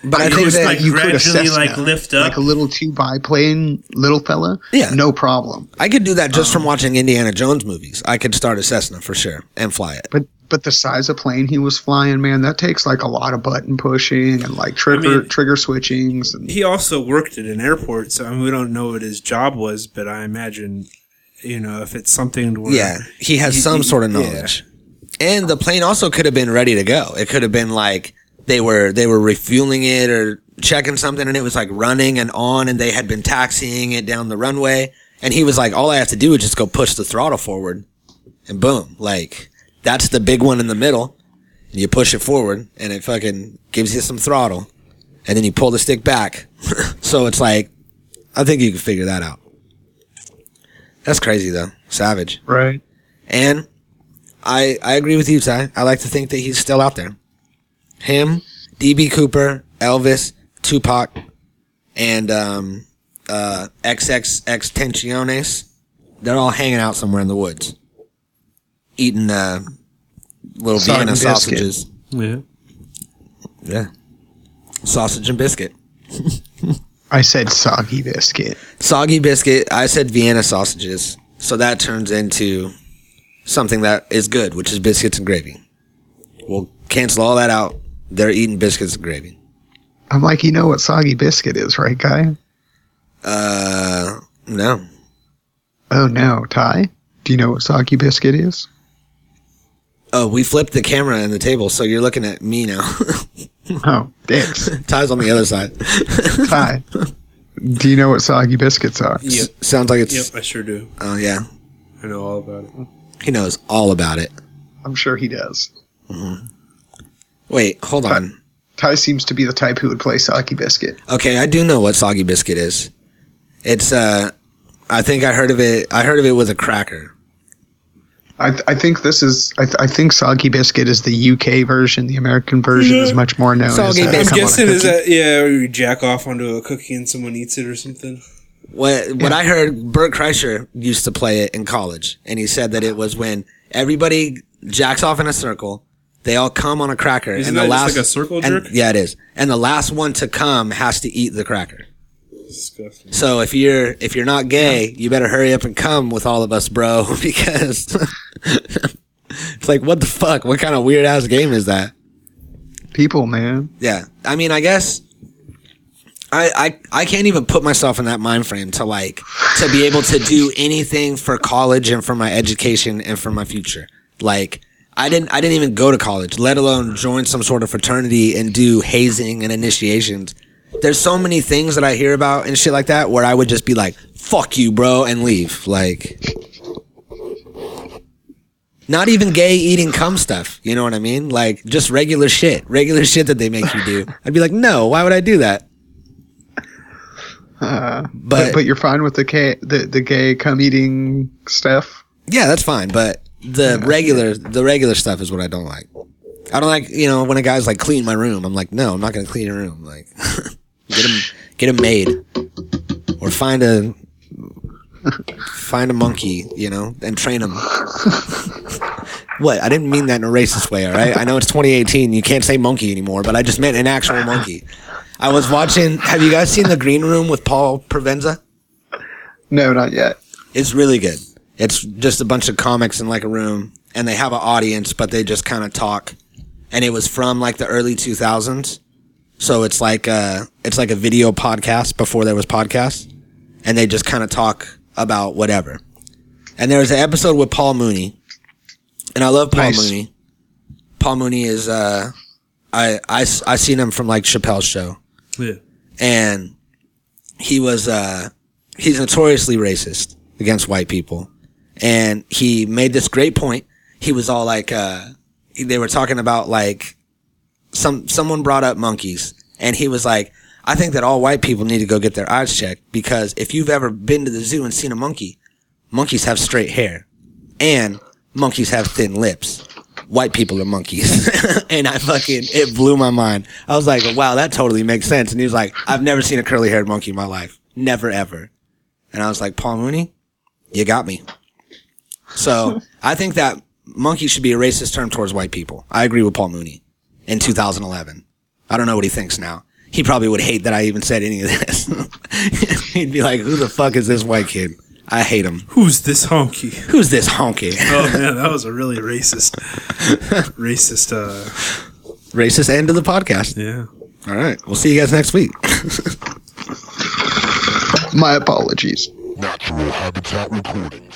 But I You think just, that like, you could gradually, assess like, that. lift up. like a little two biplane little fella. Yeah. no problem. I could do that just Um, from watching Indiana Jones movies. I could start a Cessna for sure and fly it. But but the size of plane he was flying, man, that takes like a lot of button pushing and like trigger mean- trigger switchings. And, He also worked at an airport, so I mean, we don't know what his job was, but I imagine, you know, if it's something to where Yeah, he has some sort of yeah. knowledge. And the plane also could have been ready to go. It could have been like they were they were refueling it or checking something and it was like running and on and they had been taxiing it down the runway and he was like all I have to do is just go push the throttle forward and boom, like that's the big one in the middle. And you push it forward and it fucking gives you some throttle and then you pull the stick back. so it's like I think you can figure that out. That's crazy though. Savage. right. And I I agree with you, Ty. I like to think that he's still out there. Him, DB Cooper, Elvis, Tupac, and um, uh, XXX Tensiones. They're all hanging out somewhere in the woods, eating uh, little Soggy Vienna biscuit. sausages. Yeah. Yeah, sausage and biscuit. I said soggy biscuit. Soggy biscuit. I said Vienna sausages. So that turns into something that is good, which is biscuits and gravy. We'll cancel all that out. They're eating biscuits and gravy. I'm like, you know what soggy biscuit is, right, guy? Uh, no. Oh no, Ty. Do you know what soggy biscuit is? Oh, we flipped the camera and the table, so you're looking at me now. Oh, dicks. Ty's on the other side. Ty. Do you know what soggy biscuits are? Yep. Sounds like it's. Yep, I sure do. Oh yeah, I know all about it. he knows all about it. I'm sure he does. Wait, hold on. Ty seems to be the type who would play soggy biscuit. Okay, I do know what soggy biscuit is. It's uh, I think I heard of it. I heard of it with a cracker. I, th- I think this is I, th- I think soggy biscuit is the UK version. The American version is much more known Soggy as biscuit. I'm come on a guessing is that yeah, you jack off onto a cookie and someone eats it or something. What what I heard, Bert Kreischer used to play it in college, and he said that it was when everybody jacks off in a circle, they all come on a cracker, Isn't and that the just last like a circle and- yeah, it is, and the last one to come has to eat the cracker. Disgusting. So if you're if you're not gay, you better hurry up and come with all of us, bro, because it's like what the fuck? What kind of weird ass game is that? people, man. Yeah, I mean, I guess I, I I can't even put myself in that mind frame to like to be able to do anything for college and for my education and for my future. Like I didn't I didn't even go to college, let alone join some sort of fraternity and do hazing and initiations. There's so many things that I hear about and shit like that where I would just be like, "Fuck you, bro," and leave. Like not even gay eating cum stuff. You know what I mean? Like just regular shit, regular shit that they make you do. I'd be like, no, why would I do that? Uh, but, But- but you're fine with the gay the, the gay cum eating stuff. Yeah, that's fine. But the regular, the regular stuff is what I don't like. I don't like you know when a guy's like clean my room. I'm like, no, I'm not gonna clean your room. Like, get him, get him made, or find a find a monkey, you know, and train him. what? I didn't mean that in a racist way. All right. I know it's 2018. You can't say monkey anymore, but I just meant an actual monkey. I was watching. Have you guys seen the Green Room with Paul Provenza? No, not yet. It's really good. It's just a bunch of comics in like a room, and they have an audience, but they just kind of talk. And it was from like the early 2000s, so it's like a it's like a video podcast before there was podcasts, and they just kind of talk about whatever. And there was an episode with Paul Mooney, and I love Paul Nice. Mooney. Paul Mooney is uh, I I I seen him from like Chappelle's show Yeah. and he was uh he's notoriously racist against white people and he made this great point he was all like uh they were talking about like some someone brought up monkeys and he was like i think that all white people need to go get their eyes checked because if you've ever been to the zoo and seen a monkey monkeys have straight hair and monkeys have thin lips white people are monkeys. and I fucking, it blew my mind. I was like, wow, that totally makes sense. And he was like, I've never seen a curly haired monkey in my life. Never ever. And I was like, Paul Mooney, you got me. So I think that monkey should be a racist term towards white people. I agree with Paul Mooney in 2011. I don't know what he thinks now. He probably would hate that I even said any of this. He'd be like, who the fuck is this white kid? I hate him. Who's this honky? Who's this honky? Oh man, that was a really racist, racist. uh Racist end of the podcast. Yeah. All right. We'll see you guys next week. My apologies. Natural Habitat Recordings.